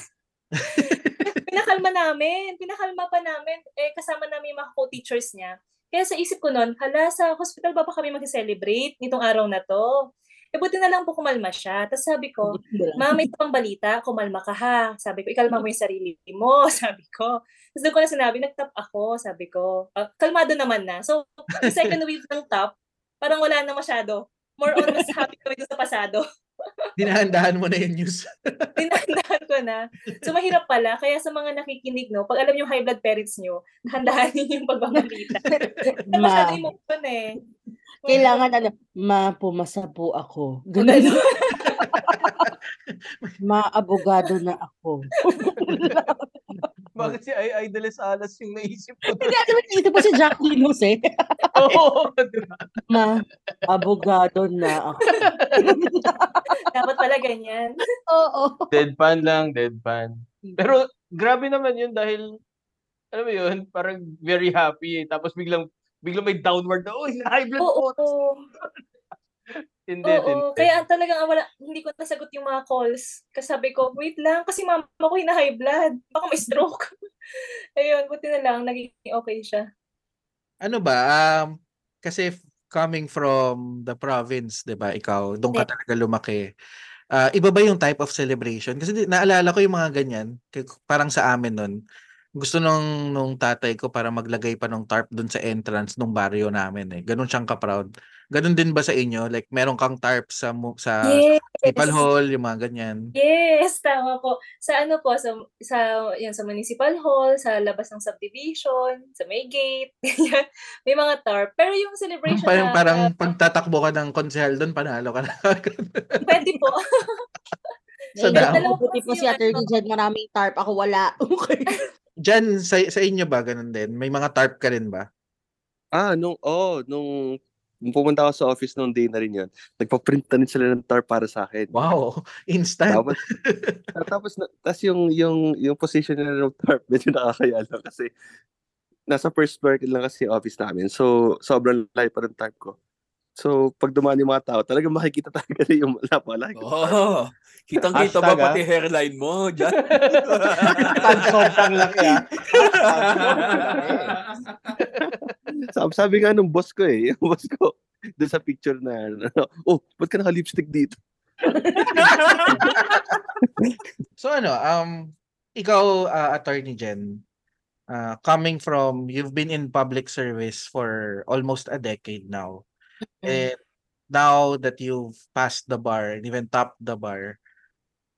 (laughs) pinakalma namin. Pinakalma pa namin. Eh, kasama namin yung mga co-teachers niya. Kaya sa isip ko noon, hala, sa hospital ba pa kami mag-celebrate nitong araw na to? Eh, buti na lang po kumalma siya. Tapos sabi ko, Ma, may pang balita, kumalma ka ha. Sabi ko, ikalma mo yung sarili mo, (laughs) sabi ko. Tapos doon ko na sinabi, nag-top ako, sabi ko. Ah, kalmado naman na. So, second wave ng top, parang wala na masyado. More on, mas happy kami sa pasado. (laughs) Dinahandahan mo na yung news. (laughs) Tinandahan ko na. So, mahirap pala. Kaya sa mga nakikinig, no, pag alam yung high blood parents nyo, handahan niyo yung pagbabalita. Kasi (laughs) masyado Ma, emotion eh. kailangan ano, ma, pumasa po ako. Ganun. ma, abogado na ako. Bakit si Ay Idoles Alas yung naisip ko? Hindi, alam mo, ito po si Jacqueline Jose. (laughs) Oo, diba? Ma, abogado na ako. (laughs) Dapat pala ganyan. Oo. Deadpan lang, deadpan. Pero grabe naman yun dahil, alam mo yun, parang very happy eh. Tapos biglang, biglang may downward na, oh, high blood Oo. Hindi, Oo, hindi. kaya talagang wala, hindi ko nasagot yung mga calls. Kasi sabi ko, wait lang, kasi mama ko hina high blood. Baka may stroke. (laughs) Ayun, buti na lang, naging okay siya. Ano ba? Um, kasi coming from the province, 'di ba? Ikaw, doon ka talaga lumaki. Ah, iba ba yung type of celebration? Kasi di- naalala ko yung mga ganyan, parang sa amin nun. Gusto nung nung tatay ko para maglagay pa ng tarp doon sa entrance nung baryo namin eh. Ganun siyang ka-proud. Ganun din ba sa inyo? Like meron kang tarp sa sa Yes! municipal hall, yung mga ganyan. Yes, tama po. Sa ano po, sa, sa, yan, sa municipal hall, sa labas ng subdivision, sa may gate. (laughs) May mga tarp. Pero yung celebration Parang na, parang pagtatakbo ka ng konsehal doon, panalo ka na. (laughs) pwede po. Sa Ay, daan. dalawa Buti po si Attorney Jen, maraming tarp. Ako wala. (laughs) Okay. Diyan, sa, sa inyo ba, ganun din? May mga tarp ka rin ba? Ah, nung, oh, nung, nung pumunta ako sa office nung day na rin yun, nagpa-print na rin sila ng tarp para sa akin. Wow, (laughs) instant. Tapos, tapos, na, tapos yung, yung, yung position nila ng tarp, (laughs) medyo nakakaya lang kasi nasa first floor lang kasi office namin. So, sobrang layo pa ng tarp ko. So, pag dumaan yung mga tao, talagang makikita (laughs) talaga yung napakalaki. Oh, kitang-kita ba Hashtag, pati hairline mo dyan? Sobrang laki ah. sabi, sabi nga nung boss ko eh, yung boss ko, doon sa picture na, ano, oh, ba't ka naka-lipstick dito? So ano, um, ikaw, uh, Attorney Jen, uh, coming from, you've been in public service for almost a decade now. And now that you've passed the bar and even topped the bar,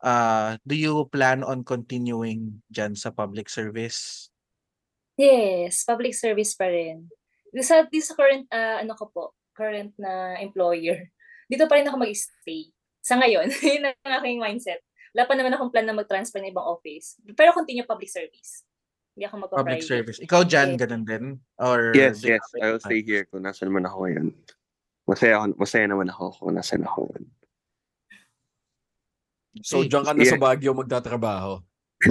uh, do you plan on continuing dyan sa public service? Yes, public service pa rin. Sa, sa current, ah, ano ko po, current na employer, (laughs) dito pa rin ako mag-stay. Sa ngayon, (laughs) yun ang aking mindset. Wala pa naman akong plan na mag-transfer ng ibang office. Pero continue public service. Hindi ako magpa-private. Public service. Ikaw dyan, Yes. ganun din? Or Yes, yes, I will stay here kung nasan man ako ngayon. Masaya, ako, masaya naman ako kung nasan ako ngayon. So, Okay. diyan ka na sa Yeah. Baguio magtatrabaho. (laughs)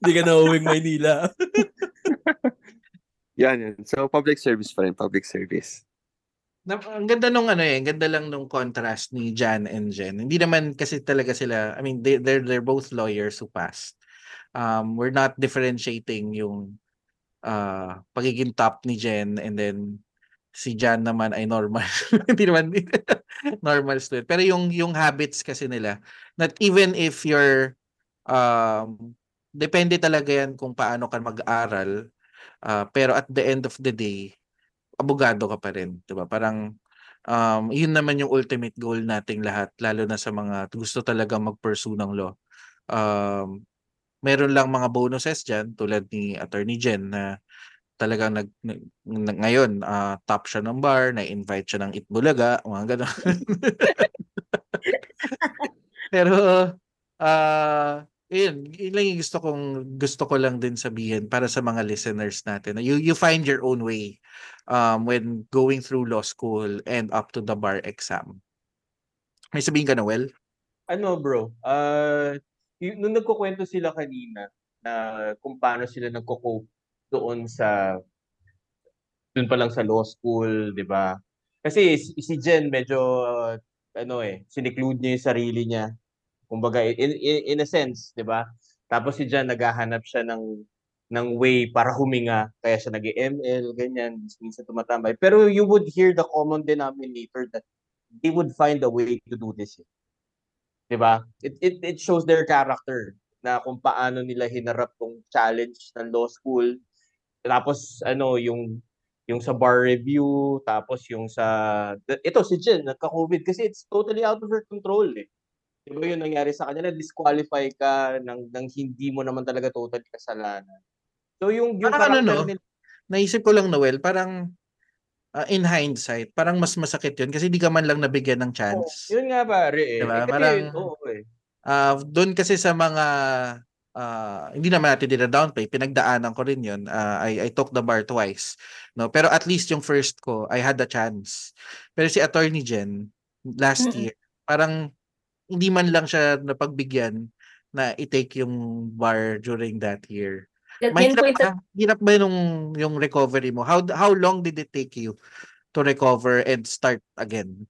Hindi ka na uwing Maynila. (laughs) Yan, yan. So, public service pa rin, public service. Na, ang ganda nung ano eh, ang ganda lang nung contrast ni Jan and Jen. Hindi naman kasi talaga sila, I mean, they, they're, they're both lawyers who passed. Um, we're not differentiating yung uh, pagiging top ni Jen and then si Jan naman ay normal. (laughs) Hindi naman (laughs) normal student. Pero yung yung habits kasi nila, that even if you're um, depende talaga yan kung paano ka mag-aral. Uh, pero at the end of the day, abogado ka pa rin, 'di ba? Parang um, yun naman yung ultimate goal nating lahat, lalo na sa mga gusto talaga mag-pursue ng law. Um, meron lang mga bonuses diyan tulad ni Attorney Jen na talagang nag, nag- ngayon ah, top siya ng bar, na-invite siya ng Itbulaga, mga ganun. (laughs) Pero ah yun, yun lang yung gusto kong gusto ko lang din sabihin para sa mga listeners natin. na You you find your own way um when going through law school and up to the bar exam. May sabihin ka, Noel? ano bro, ah y- nung nagkukwento sila kanina na kung paano sila nagko-cope doon sa doon pa lang sa law school, 'di ba? Kasi si, Jen medyo ano eh, siniklude niya yung sarili niya. Kumbaga in, in, in a sense, 'di ba? Tapos si Jen naghahanap siya ng ng way para huminga. Kaya siya nag-ML, ganyan, minsan tumatambay. Pero you would hear the common denominator that they would find a way to do this. Eh. 'Di ba? It, it, it shows their character na kung paano nila hinarap tong challenge ng law school. Tapos ano, yung yung sa bar review, tapos yung sa ito si Jen nagka-COVID kasi it's totally out of her control eh. 'Di ba yun nangyari sa kanya, disqualify ka ng, ng hindi mo naman talaga totally kasalanan. So yung yung Parang ano, no? nila, Naisip ko lang, Noel, parang ah, in hindsight, parang mas masakit yun kasi di ka man lang nabigyan ng oh, chance. yun nga pare eh. Diba? Eh, kasi, Parang- oo eh. Ah, doon kasi sa mga ah, hindi naman natin dina-downplay, pinagdaanan ko rin yun. Ah, I, I took the bar twice. No? Pero at least yung first ko, I had the chance. Pero si Attorney Jen, last Mm-mm. year, parang hindi man lang siya napagbigyan na i-take yung bar during that year. That, May yan po hirap, yung ba, hirap ba nung yung recovery mo? How how long did it take you to recover and start again?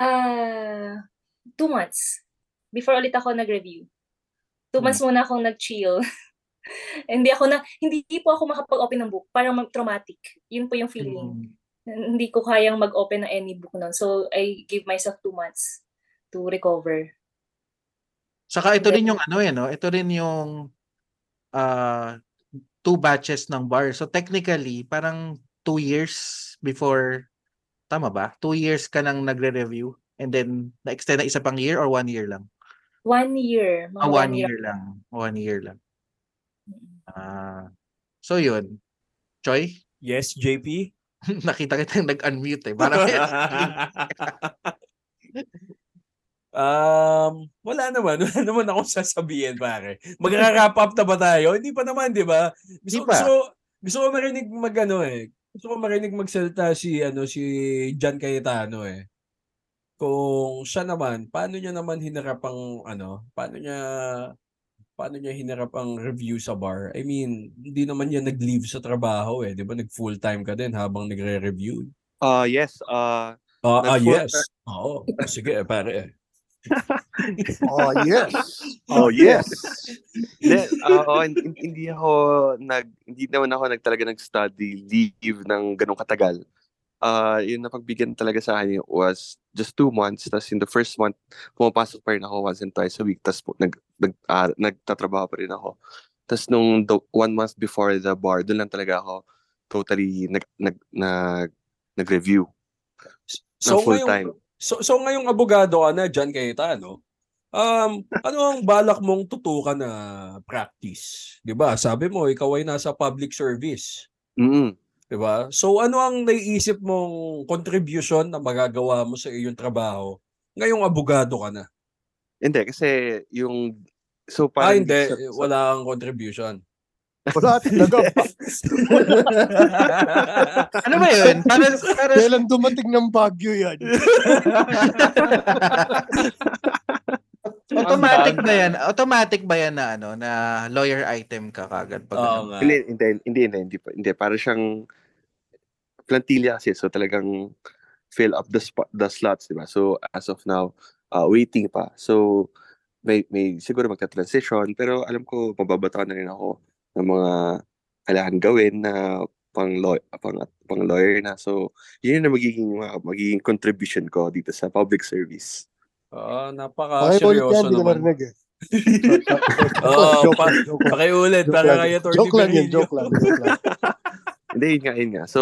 Ah, two months. Before ulit ako nag-review. Two Hmm. months muna akong nag-chill. (laughs) hindi ako na, hindi po ako makapag-open ng book. Parang mag-traumatic. Yun po yung feeling. Mm. Hindi ko kayang mag-open ng any book noon. So, I gave myself two months to recover. Saka ito rin yung ano eh, no? Ito rin yung ah two batches ng bar. So technically, parang two years before, tama ba? Two years ka nang nagre-review and then na-extend na isa pang year or one year lang? One year. Mga Ah, one year lang. One year lang. Ah, so yun. Choi, Yes, JP? (laughs) nakita kita nag-unmute eh. Parang (laughs) Um, wala naman. Wala naman akong sasabihin, pare. Mag-wrap up na ba tayo? Hindi pa naman, di ba? Gusto, pa. gusto, gusto ko marinig mag ano eh. Gusto ko marinig magsalita si ano si John Cayetano eh. Kung siya naman, paano niya naman hinarap ang ano, paano niya paano niya hinarap ang review sa bar? I mean, hindi naman niya nag-leave sa trabaho eh, 'di ba? Nag full-time ka din habang nagre-review. Ah, yes. Ah, Ah, ah, Nag-full- yes. Oo. Sige, pare. Oh, (laughs) yes. Oh, (laughs) yes. Hindi, ah, oo, hindi, hindi ako nag hindi naman ako nag talaga nag-study leave ng ganong katagal. Ah, yung napagbigyan talaga sa akin was just two months. Tapos in the first month, pumapasok pa rin ako once and twice a week. Tapos po, nag, nag, ah, nagtatrabaho pa rin ako. Tapos nung the, one month before the bar, doon lang talaga ako totally nag, nag, nag, nag-review So full time. so, so ngayong abogado ka na John Cayetano, um ano ang balak mong tutukan na practice? 'Di ba? Sabi mo ikaw ay nasa public service, Mm 'di ba? So ano ang naiisip mong contribution na magagawa mo sa iyong trabaho ngayong abogado ka na? Hindi, kasi yung so Ah, parang hindi, sa- sa- wala kang contribution. Wala talaga. (laughs) ano ba yun? Para, para, Kailan dumating ng Baguio yan? (laughs) automatic ba yan? Automatic ba yan na ano na lawyer item ka kagad pag Oo ano? Hindi, hindi, hindi, hindi, hindi, pa- hindi. Para siyang plantilla kasi. So talagang fill up the spot, the slots, di ba? So as of now, uh, waiting pa. So may, may siguro magta-transition pero alam ko mababataan na rin ako ng mga kailangan gawin na pang lawyer, pang, pang lawyer na. So yun na magiging mga- magiging contribution ko dito sa public service. Ah, Okay, ulit yan, napaka-seryoso ko naman. narinig eh. (laughs) Oo, lang. pakiulit para kay Atty. Joke lang yun, joke lang. Joke lang. (laughs) Hindi, yun nga, yun nga. So,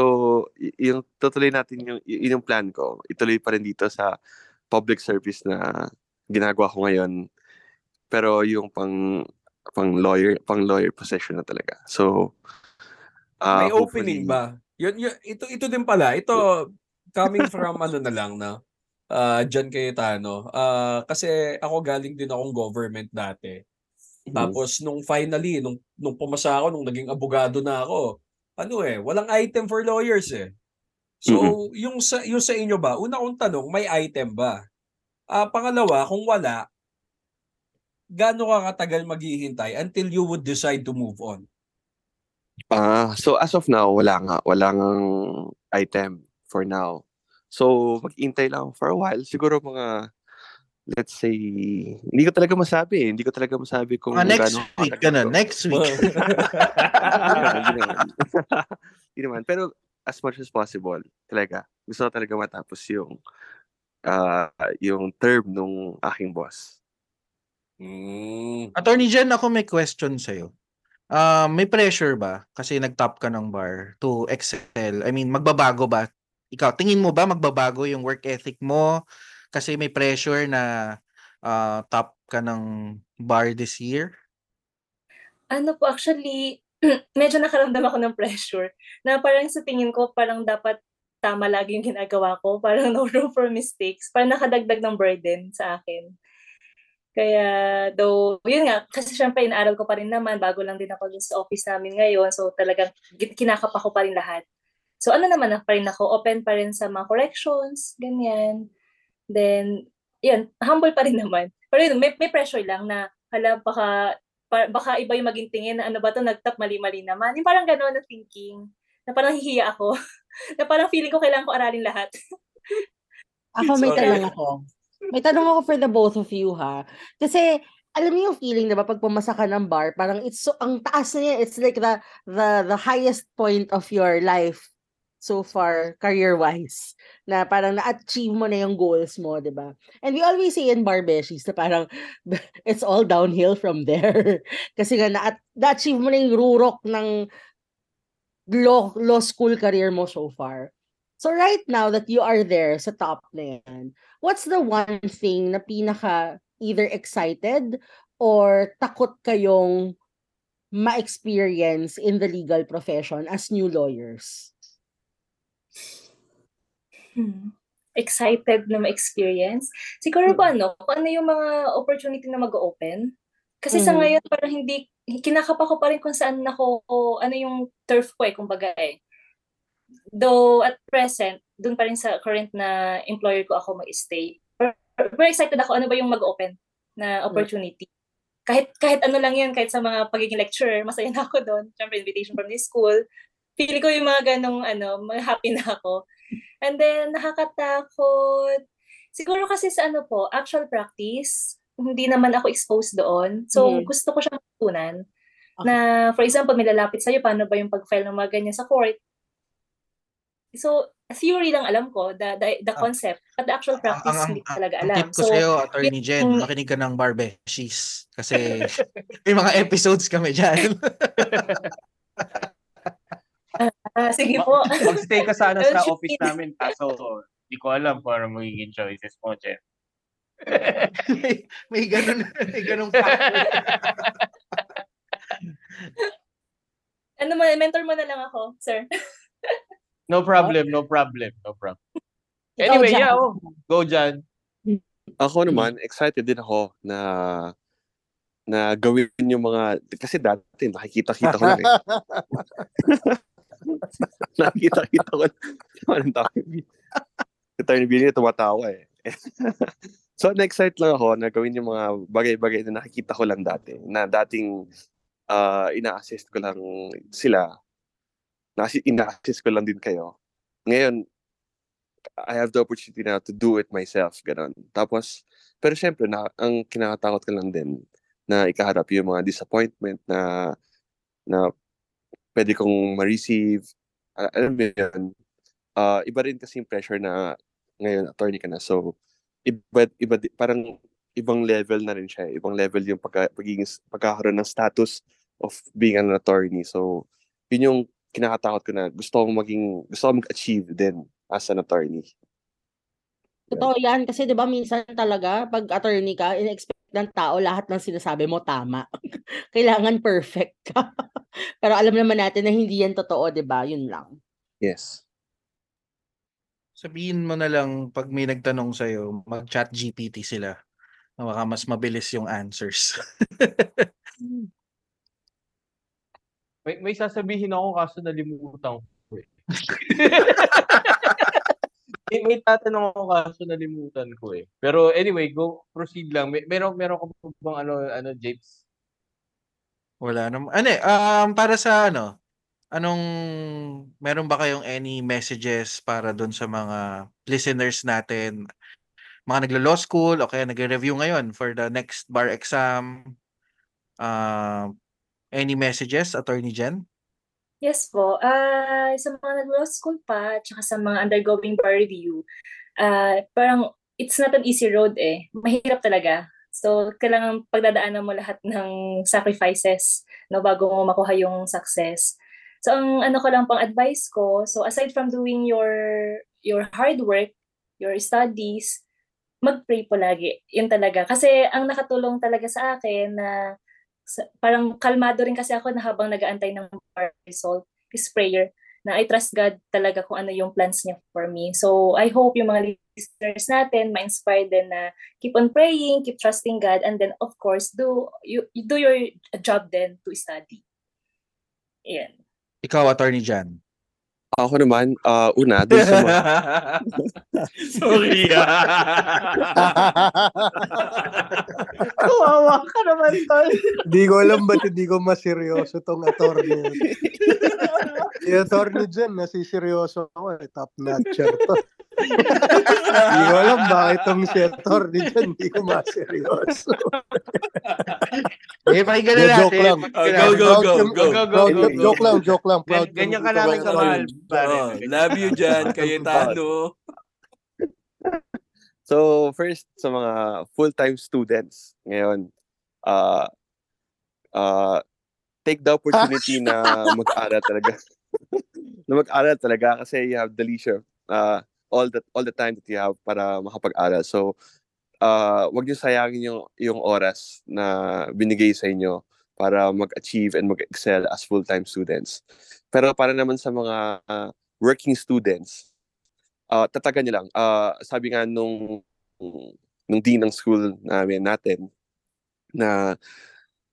yung tutuloy natin yung, yun yung plan ko. Ituloy pa rin dito sa public service na ginagawa ko ngayon. Pero yung pang pang lawyer, pang lawyer position na talaga. So, ah, May opening ba? Yun, yun, ito, ito din pala. Ito, coming from (laughs) ano na lang na, uh, John Cayetano. Ah, kasi ako galing din akong government dati. Mhm. Tapos nung finally, nung, nung pumasa ako, nung naging abogado na ako, ano eh, walang item for lawyers eh. So, yung sa yung sa inyo ba, una kong tanong, may item ba? Ah, pangalawa, kung wala, gaano ka katagal maghihintay until you would decide to move on? Ah, so as of now, wala nga. Wala ngang item for now. So, mag-intay lang for a while. Siguro mga let's say, hindi ko talaga masabi eh. Hindi ko talaga masabi kung Ah, next gaano week, ganun. Next week. (laughs) (laughs) Hindi naman. Pero as much as possible, talaga. Gusto ko talaga matapos yung ah yung term nung aking boss. Mm. Attorney Jen, ako may question sa'yo. Um, may pressure ba? Kasi nag-top ka ng bar to excel. I mean, magbabago ba? Ikaw, tingin mo ba magbabago yung work ethic mo? Kasi may pressure na ah, top ka ng bar this year? Ano po, actually, (clears throat) medyo nakaramdam ako ng pressure na parang sa tingin ko parang dapat tama lagi yung ginagawa ko. (laughs) Parang no room for mistakes. Parang nakadagdag ng burden sa akin. Kaya, though, yun nga, kasi syempre inaaral ko pa rin naman, bago lang din ako dun sa office namin ngayon, so talagang gi- kinakapa ko pa rin lahat. So ano naman na pa rin ako, open pa rin sa mga corrections, ganyan. Then, yun, humble pa rin naman. Pero yun, may, may pressure lang na, hala, baka, pa- baka iba yung maging tingin na ano ba to nagtap mali-mali naman. Yung parang gano'n na thinking, na parang hihiya ako. (laughs) na parang feeling ko kailangan ko aralin lahat. Ako may Sorry. tanong ako. May tanong ako for the both of you ha. Kasi alam niyo yung feeling 'di ba pag pumasa ka ng bar, parang it's so ang taas na yan. It's like the the the highest point of your life so far career-wise na parang na-achieve mo na yung goals mo, 'di ba? And we always say in bar beshies na parang (laughs) it's all downhill from there. (laughs) Kasi nga na na-achieve mo na yung rurok ng law, law school career mo so far. So right now that you are there sa top na yan, what's the one thing na pinaka either excited or takot kayong ma-experience in the legal profession as new lawyers? Hmm. Excited na ma-experience. Siguro ba ano, kung ano yung mga opportunity na mag-open? Kasi sa Mm. ngayon parang hindi, kinakapa ko pa rin kung saan ako, ano yung turf ko eh, kumbaga eh. Though at present, dun pa rin sa current na employer ko ako mag-stay. Pero- Very excited ako, ano ba yung mag-open na opportunity. Kahit kahit ano lang yun, kahit sa mga pagiging lecturer, masaya na ako doon. Siyempre, invitation from the school. Feeling ko yung mga ganong, ano, mga happy na ako. And then, nakakatakot. Siguro kasi sa ano po, actual practice, hindi naman ako exposed doon. So, Mhm. gusto ko siyang matutunan. Okay. Na, for example, may lalapit sa'yo, paano ba yung pag-file ng mga ganyan sa court? So, theory lang alam ko, the, the, the Ah. concept. But the actual practice, hindi ko talaga ang alam. tip ko So, sa'yo, Attorney Jen, yung- makinig ka ng bar beshies. Kasi (laughs) (laughs) may mga episodes kami dyan. (laughs) ah, sige po. Mag-stay ka sana sa office feel- namin, kaso di ko alam kung ano magiging choices mo, Jen. may, may ganun, may ganun factor. ano mo, mentor mo na lang ako, sir. No problem, no problem, no problem. Anyway, yeah, oh, go Jan. Ako naman, excited din ako na na gawin yung mga kasi dati nakikita-kita ko lang eh. (laughs) (laughs) nakikita-kita ko lang. Anong tawag? Attorney Billy tumatawa eh. (laughs) so na-excite lang ako na gawin yung mga bagay-bagay na nakikita ko lang dati. Na dating ah, ina-assist ko lang sila. Na ina-assist ko lang din kayo. Ngayon, I have the opportunity now to do it myself. Ganon. Tapos, pero syempre, na, ang kinakatakot ko lang din na ikaharap yung mga disappointment na na pwede kong ma-receive. Ah, alam mo yun, ah, iba rin kasi yung pressure na ngayon attorney ka na. So, iba, iba, parang ibang level na rin siya. Ibang level yung pagka, pagiging, pagkakaroon ng status of being an attorney. So, yun yung kinakatakot ko na gusto kong maging, gusto kong mag-achieve din as an attorney. Totoo yan kasi 'di ba minsan talaga pag attorney ka, in-expect ng tao lahat ng sinasabi mo tama. (laughs) Kailangan perfect ka. (laughs) Pero alam naman natin na hindi yan totoo, 'di ba? Yun lang. Yes. Sabihin mo na lang pag may nagtanong sa'yo, mag-chat GPT sila. Na baka mas mabilis yung answers. (laughs) May, may sasabihin ako kaso nalimutan ko. May, may tatanong ako kaso nalimutan ko eh. Pero anyway, go proceed lang. May, meron meron ka bang ano ano James? Wala naman. Ano eh, um, para sa ano, anong, meron ba kayong any messages para doon sa mga listeners natin? mga naglo-law school o kaya nagre-review ngayon for the next bar exam. Uh, any messages, Attorney Jen? Yes po. Ah, sa mga nag-law school pa, tsaka sa mga undergoing bar review, ah, parang it's not an easy road eh. Mahirap talaga. So, kailangan pagdadaanan mo lahat ng sacrifices no, bago mo makuha yung success. So, ang ano ko lang pang advice ko, so aside from doing your your hard work, your studies, mag-pray po lagi. Yun talaga. Kasi ang nakatulong talaga sa akin na parang kalmado rin kasi ako na habang nag-aantay ng bar result is prayer na I trust God talaga kung ano yung plans niya for me. So I hope yung mga listeners natin ma-inspire din na keep on praying, keep trusting God, and then of course do you, you do your job then to study. Ayan. Ikaw, Attorney Jan. Ako naman, ah, una, dun sa mga, (laughs) Sorry (laughs) Kawawa ka naman, Tol. Hindi ko alam ba't hindi ko maseryoso tong attorney. (laughs) Si attorney dyan, nasiseryoso ako eh. Top notcher to. Hindi ko alam (laughs) bakit tong si attorney dyan, hindi ko maseryoso. Eh, pakinggan na natin. joke lang. Oh, go, go, go, go. Go, go, go. Joke lang, joke lang. Proud Gan- ganyan ka namin kamahal. Oh, love you dyan, (laughs) Cayetano. So, first, sa mga full-time students ngayon, uh, uh, take the opportunity (laughs) na mag-aral talaga. na mag-aral talaga kasi you have the leisure uh, all the all the time that you have para makapag-aral. So, uh, wag niyo sayangin yung yung oras na binigay sa inyo para mag-achieve and mag-excel as full-time students. Pero para naman sa mga uh, working students, uh, tatagan niyo lang. Uh, sabi nga nung nung dean ng school namin natin na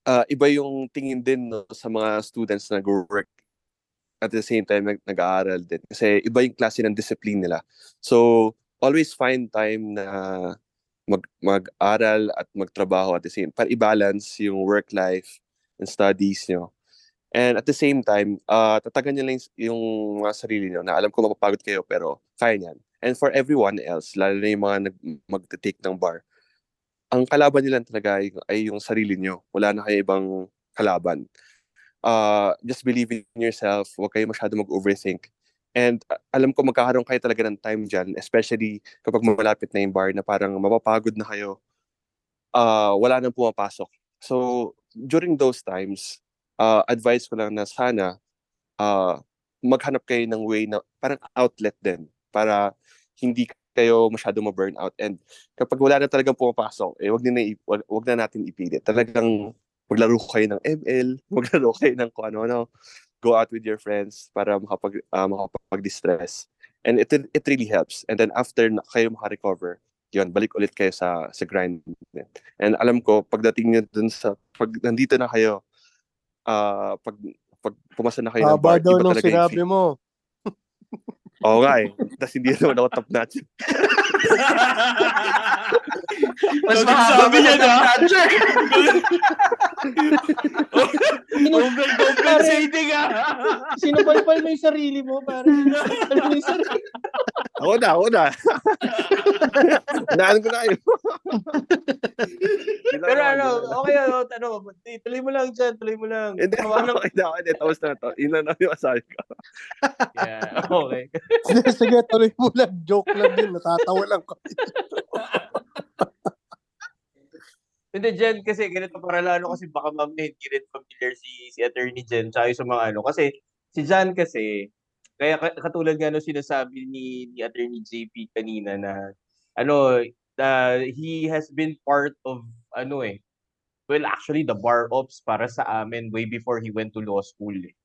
uh, iba yung tingin din no, sa mga students na go-work at the same time nag- nag-aaral din. Kasi iba yung klase ng discipline nila. So, always find time na mag mag-aral at magtrabaho at the same para i-balance yung work life and studies nyo. And at the same time, uh, tatagan nyo lang yung- mga sarili nyo na alam ko mapapagod kayo pero kaya niyan. And for everyone else, lalo na yung mga nag magte-take ng bar, ang kalaban lang talaga ay, ay yung sarili nyo. Wala na kayo ibang kalaban. Uh, just believe in yourself. Huwag kayo masyado mag-overthink. And uh, alam ko magkakaroon kayo talaga ng time dyan, especially kapag malapit na yung bar na parang mapapagod na kayo, uh, wala nang pumapasok. So, during those times, uh, advice ko lang na sana uh, maghanap kayo ng way na parang outlet din para hindi kayo masyado ma-burn out. And kapag wala na talagang pumapasok, eh, wag, na, wag, wag na natin ipilit. Talagang maglaro kayo ng ML, (laughs) maglaro kayo ng kung ano-ano, go out with your friends para makapag, uh, makapag-distress. And it, it really helps. And then after na kayo makarecover, yun, balik ulit kayo sa sa grind. And alam ko, pagdating nyo dun sa, pag nandito na kayo, ah pag, pag pumasa na kayo ng Haba bar, daw iba nung talaga yung sinabi mo. Oo nga eh. Tapos hindi naman ako top notch. (laughs) Mas mahaba sabi niya na. (laughs) Overcompensating ah! Sinupalpal mo yung sarili mo, pare. Sinupalpal mo yung sarili. Ako na, ako na. Naan ko na kayo. Pero ano, okay ano, ano, tuloy mo lang dyan, tuloy mo lang. Hindi, okay na ako. Hindi, tapos na to. Yun lang yung masabi ko. Yeah, okay. Sige, sige, tuloy mo lang. Joke lang din. Natatawa lang kami. Hindi, Jen, kasi ganito para lalo kasi baka mamaya hindi rin familiar si si Attorney Jen yung sa mga ano. Kasi si Jan kasi, kaya ka- katulad nga no sinasabi ni, ni Attorney JP kanina na ano, uh, he has been part of ano eh, well actually the bar ops para sa amin way before he went to law school eh.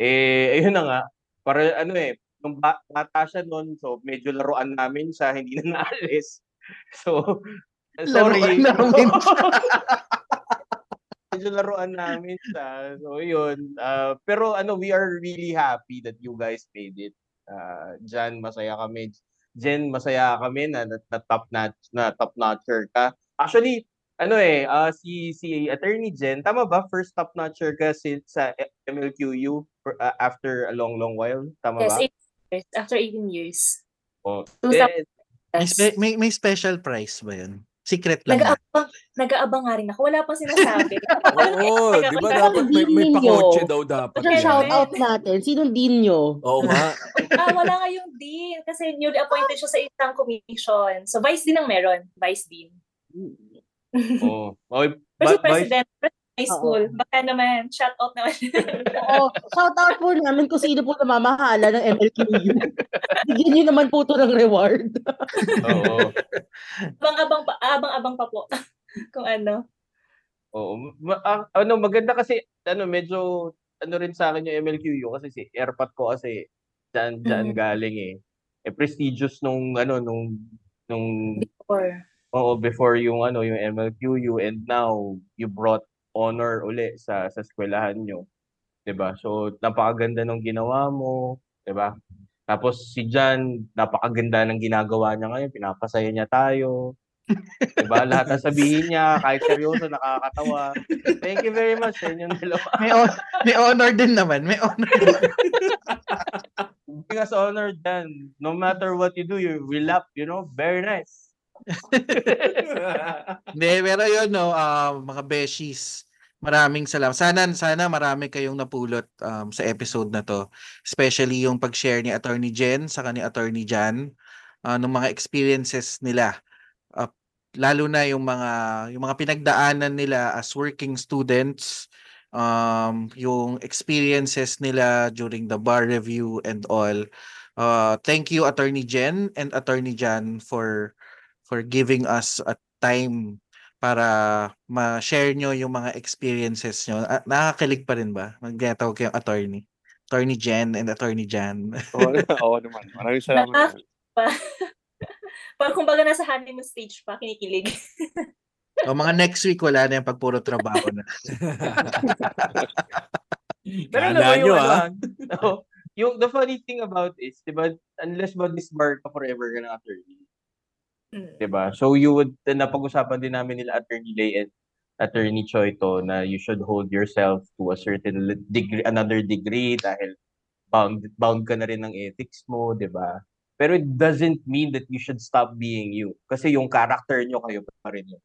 Eh, ayun na nga, para ano eh, nung ba- bata siya noon, so medyo laruan namin siya, hindi na (laughs) naalis. So, sorry. Laruan namin (laughs) medyo laruan namin siya. So, yun. Uh, pero ano, we are really happy that you guys made it. Uh, Jan, masaya kami. Jen, masaya kami na, na, na top notch na top notcher ka. Actually, ano eh, uh, si si Attorney Jen, tama ba? First top notcher ka since sa MLQU for, uh, after a long long while, tama Yes, ba? years. After 18 years. Oh. Eh, May, may, may special price ba yun? Secret lang. ba? Nag-aabang, nag-aabang nga rin ako. Wala pang sinasabi. (laughs) Oo, di ba dapat may, may pakotse daw dapat. Ito shout out natin. Sinong din nyo? Oo nga. (laughs) ah, wala nga yung dean. Kasi newly appointed siya sa isang commission. So, vice dean ang meron. Vice dean. Oo. Okay, Pero si ba- vice- president high school. Baka naman, shout out naman. (laughs) Oo, shout out po namin kung sino po namamahala ng MLQU. (laughs) Bigyan nyo naman po ito ng reward. (laughs) Oo. abang-abang pa, abang-abang pa po. Kung ano. Oo. Ma- ang- ano, maganda kasi, ano, medyo, ano rin sa akin yung MLQU kasi si airpot ko kasi dyan, dyan Mhm. galing eh. Eh, prestigious nung, ano, nung, nung, Before. oo, before yung, ano, yung MLQU and now, you brought honor uli sa, sa eskwelahan nyo. 'Di ba So, napakaganda ng ginawa mo, 'di ba Tapos si Jan, napakaganda ng ginagawa niya ngayon, pinapasaya niya tayo. 'Di ba Lahat ng sabihin niya, kahit seryoso, nakakatawa. Thank you very much sa inyong dalawa. May, hon- may honor din naman. May honor din. Bring us honor, Jan. No matter what you do, you will up, you know? Very nice. Hindi, pero yun, no, ah, mga beshies, maraming salamat. Sana, sana marami kayong napulot um, sa episode na to. Especially yung pag-share ni Attorney Jen sa ni Attorney Jan uh, ng mga experiences nila. Ah, lalo na yung mga yung mga pinagdaanan nila as working students, um, yung experiences nila during the bar review and all. Uh, thank you Attorney Jen and Attorney Jan for for giving us a time para ma-share nyo yung mga experiences nyo. Ah, nakakakilig pa rin ba? Magtawag kayong attorney. Attorney Jen and Attorney Jan. Oo, oo naman. Maraming salamat. Pa. Parang kumbaga nasa honeymoon stage pa, kinikilig. o mga next week, wala na yung pagpuro trabaho na. (laughs) Pero alam mo yung ano, ah. (laughs) oh, yung the funny thing about is, 'di ba, unless ba disbar ka forever ka ng attorney. Mm. 'di ba? So you would napag-usapan din namin nila Attorney Lay and Attorney Choi to na you should hold yourself to a certain degree another degree dahil bound bound ka na rin ng ethics mo, 'di ba? Pero it doesn't mean that you should stop being you kasi yung character nyo kayo pa rin yun.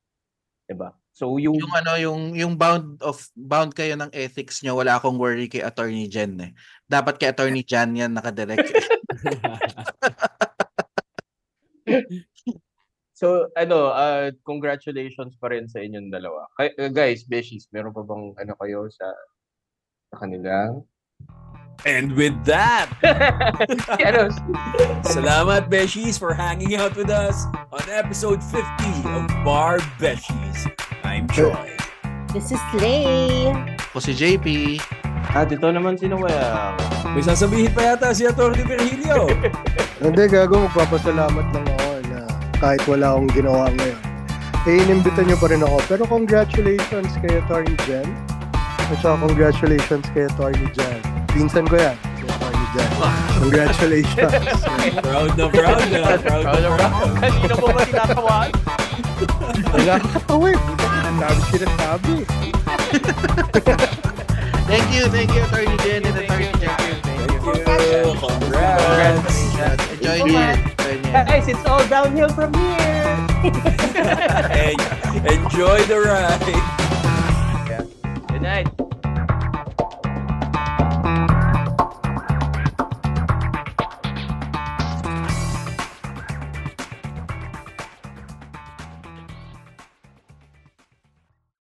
'Di ba? So yung yung ano, yung yung bound of bound kayo ng ethics nyo, wala akong worry kay Attorney Jen eh. Dapat kay Attorney Jan yan nakadirect. (laughs) (laughs) (laughs) So, ano, uh, congratulations pa rin sa inyong dalawa. Kay, uh, guys, Beshies, meron pa bang ano kayo sa, sa kanila? And with that, (laughs) ano, salamat Beshies for hanging out with us on episode 50 of Bar Beshies. I'm Troy. This is Slay. Ako si JP. At ito naman si Noel. May sasabihin pa yata si Atty. Virgilio. (laughs) Hindi, gago, magpapasalamat lang ako kahit wala akong ginawa ngayon. Eh, inimbitan niyo pa rin ako. Pero congratulations kay Attorney Jen. At saka congratulations kay Attorney Jen. Pinsan ko yan. Si Attorney Jen. Congratulations. proud na proud na. Proud na proud. Kanina mo ba tinatawaan? Wala ka katawid. Ang dami sinasabi. Thank you, thank you Attorney Jen and Attorney Jan. You. Congrats. Enjoy niyo. Enjoy niyo. Guys, it's all downhill from here. (laughs) Enjoy the ride. Good night.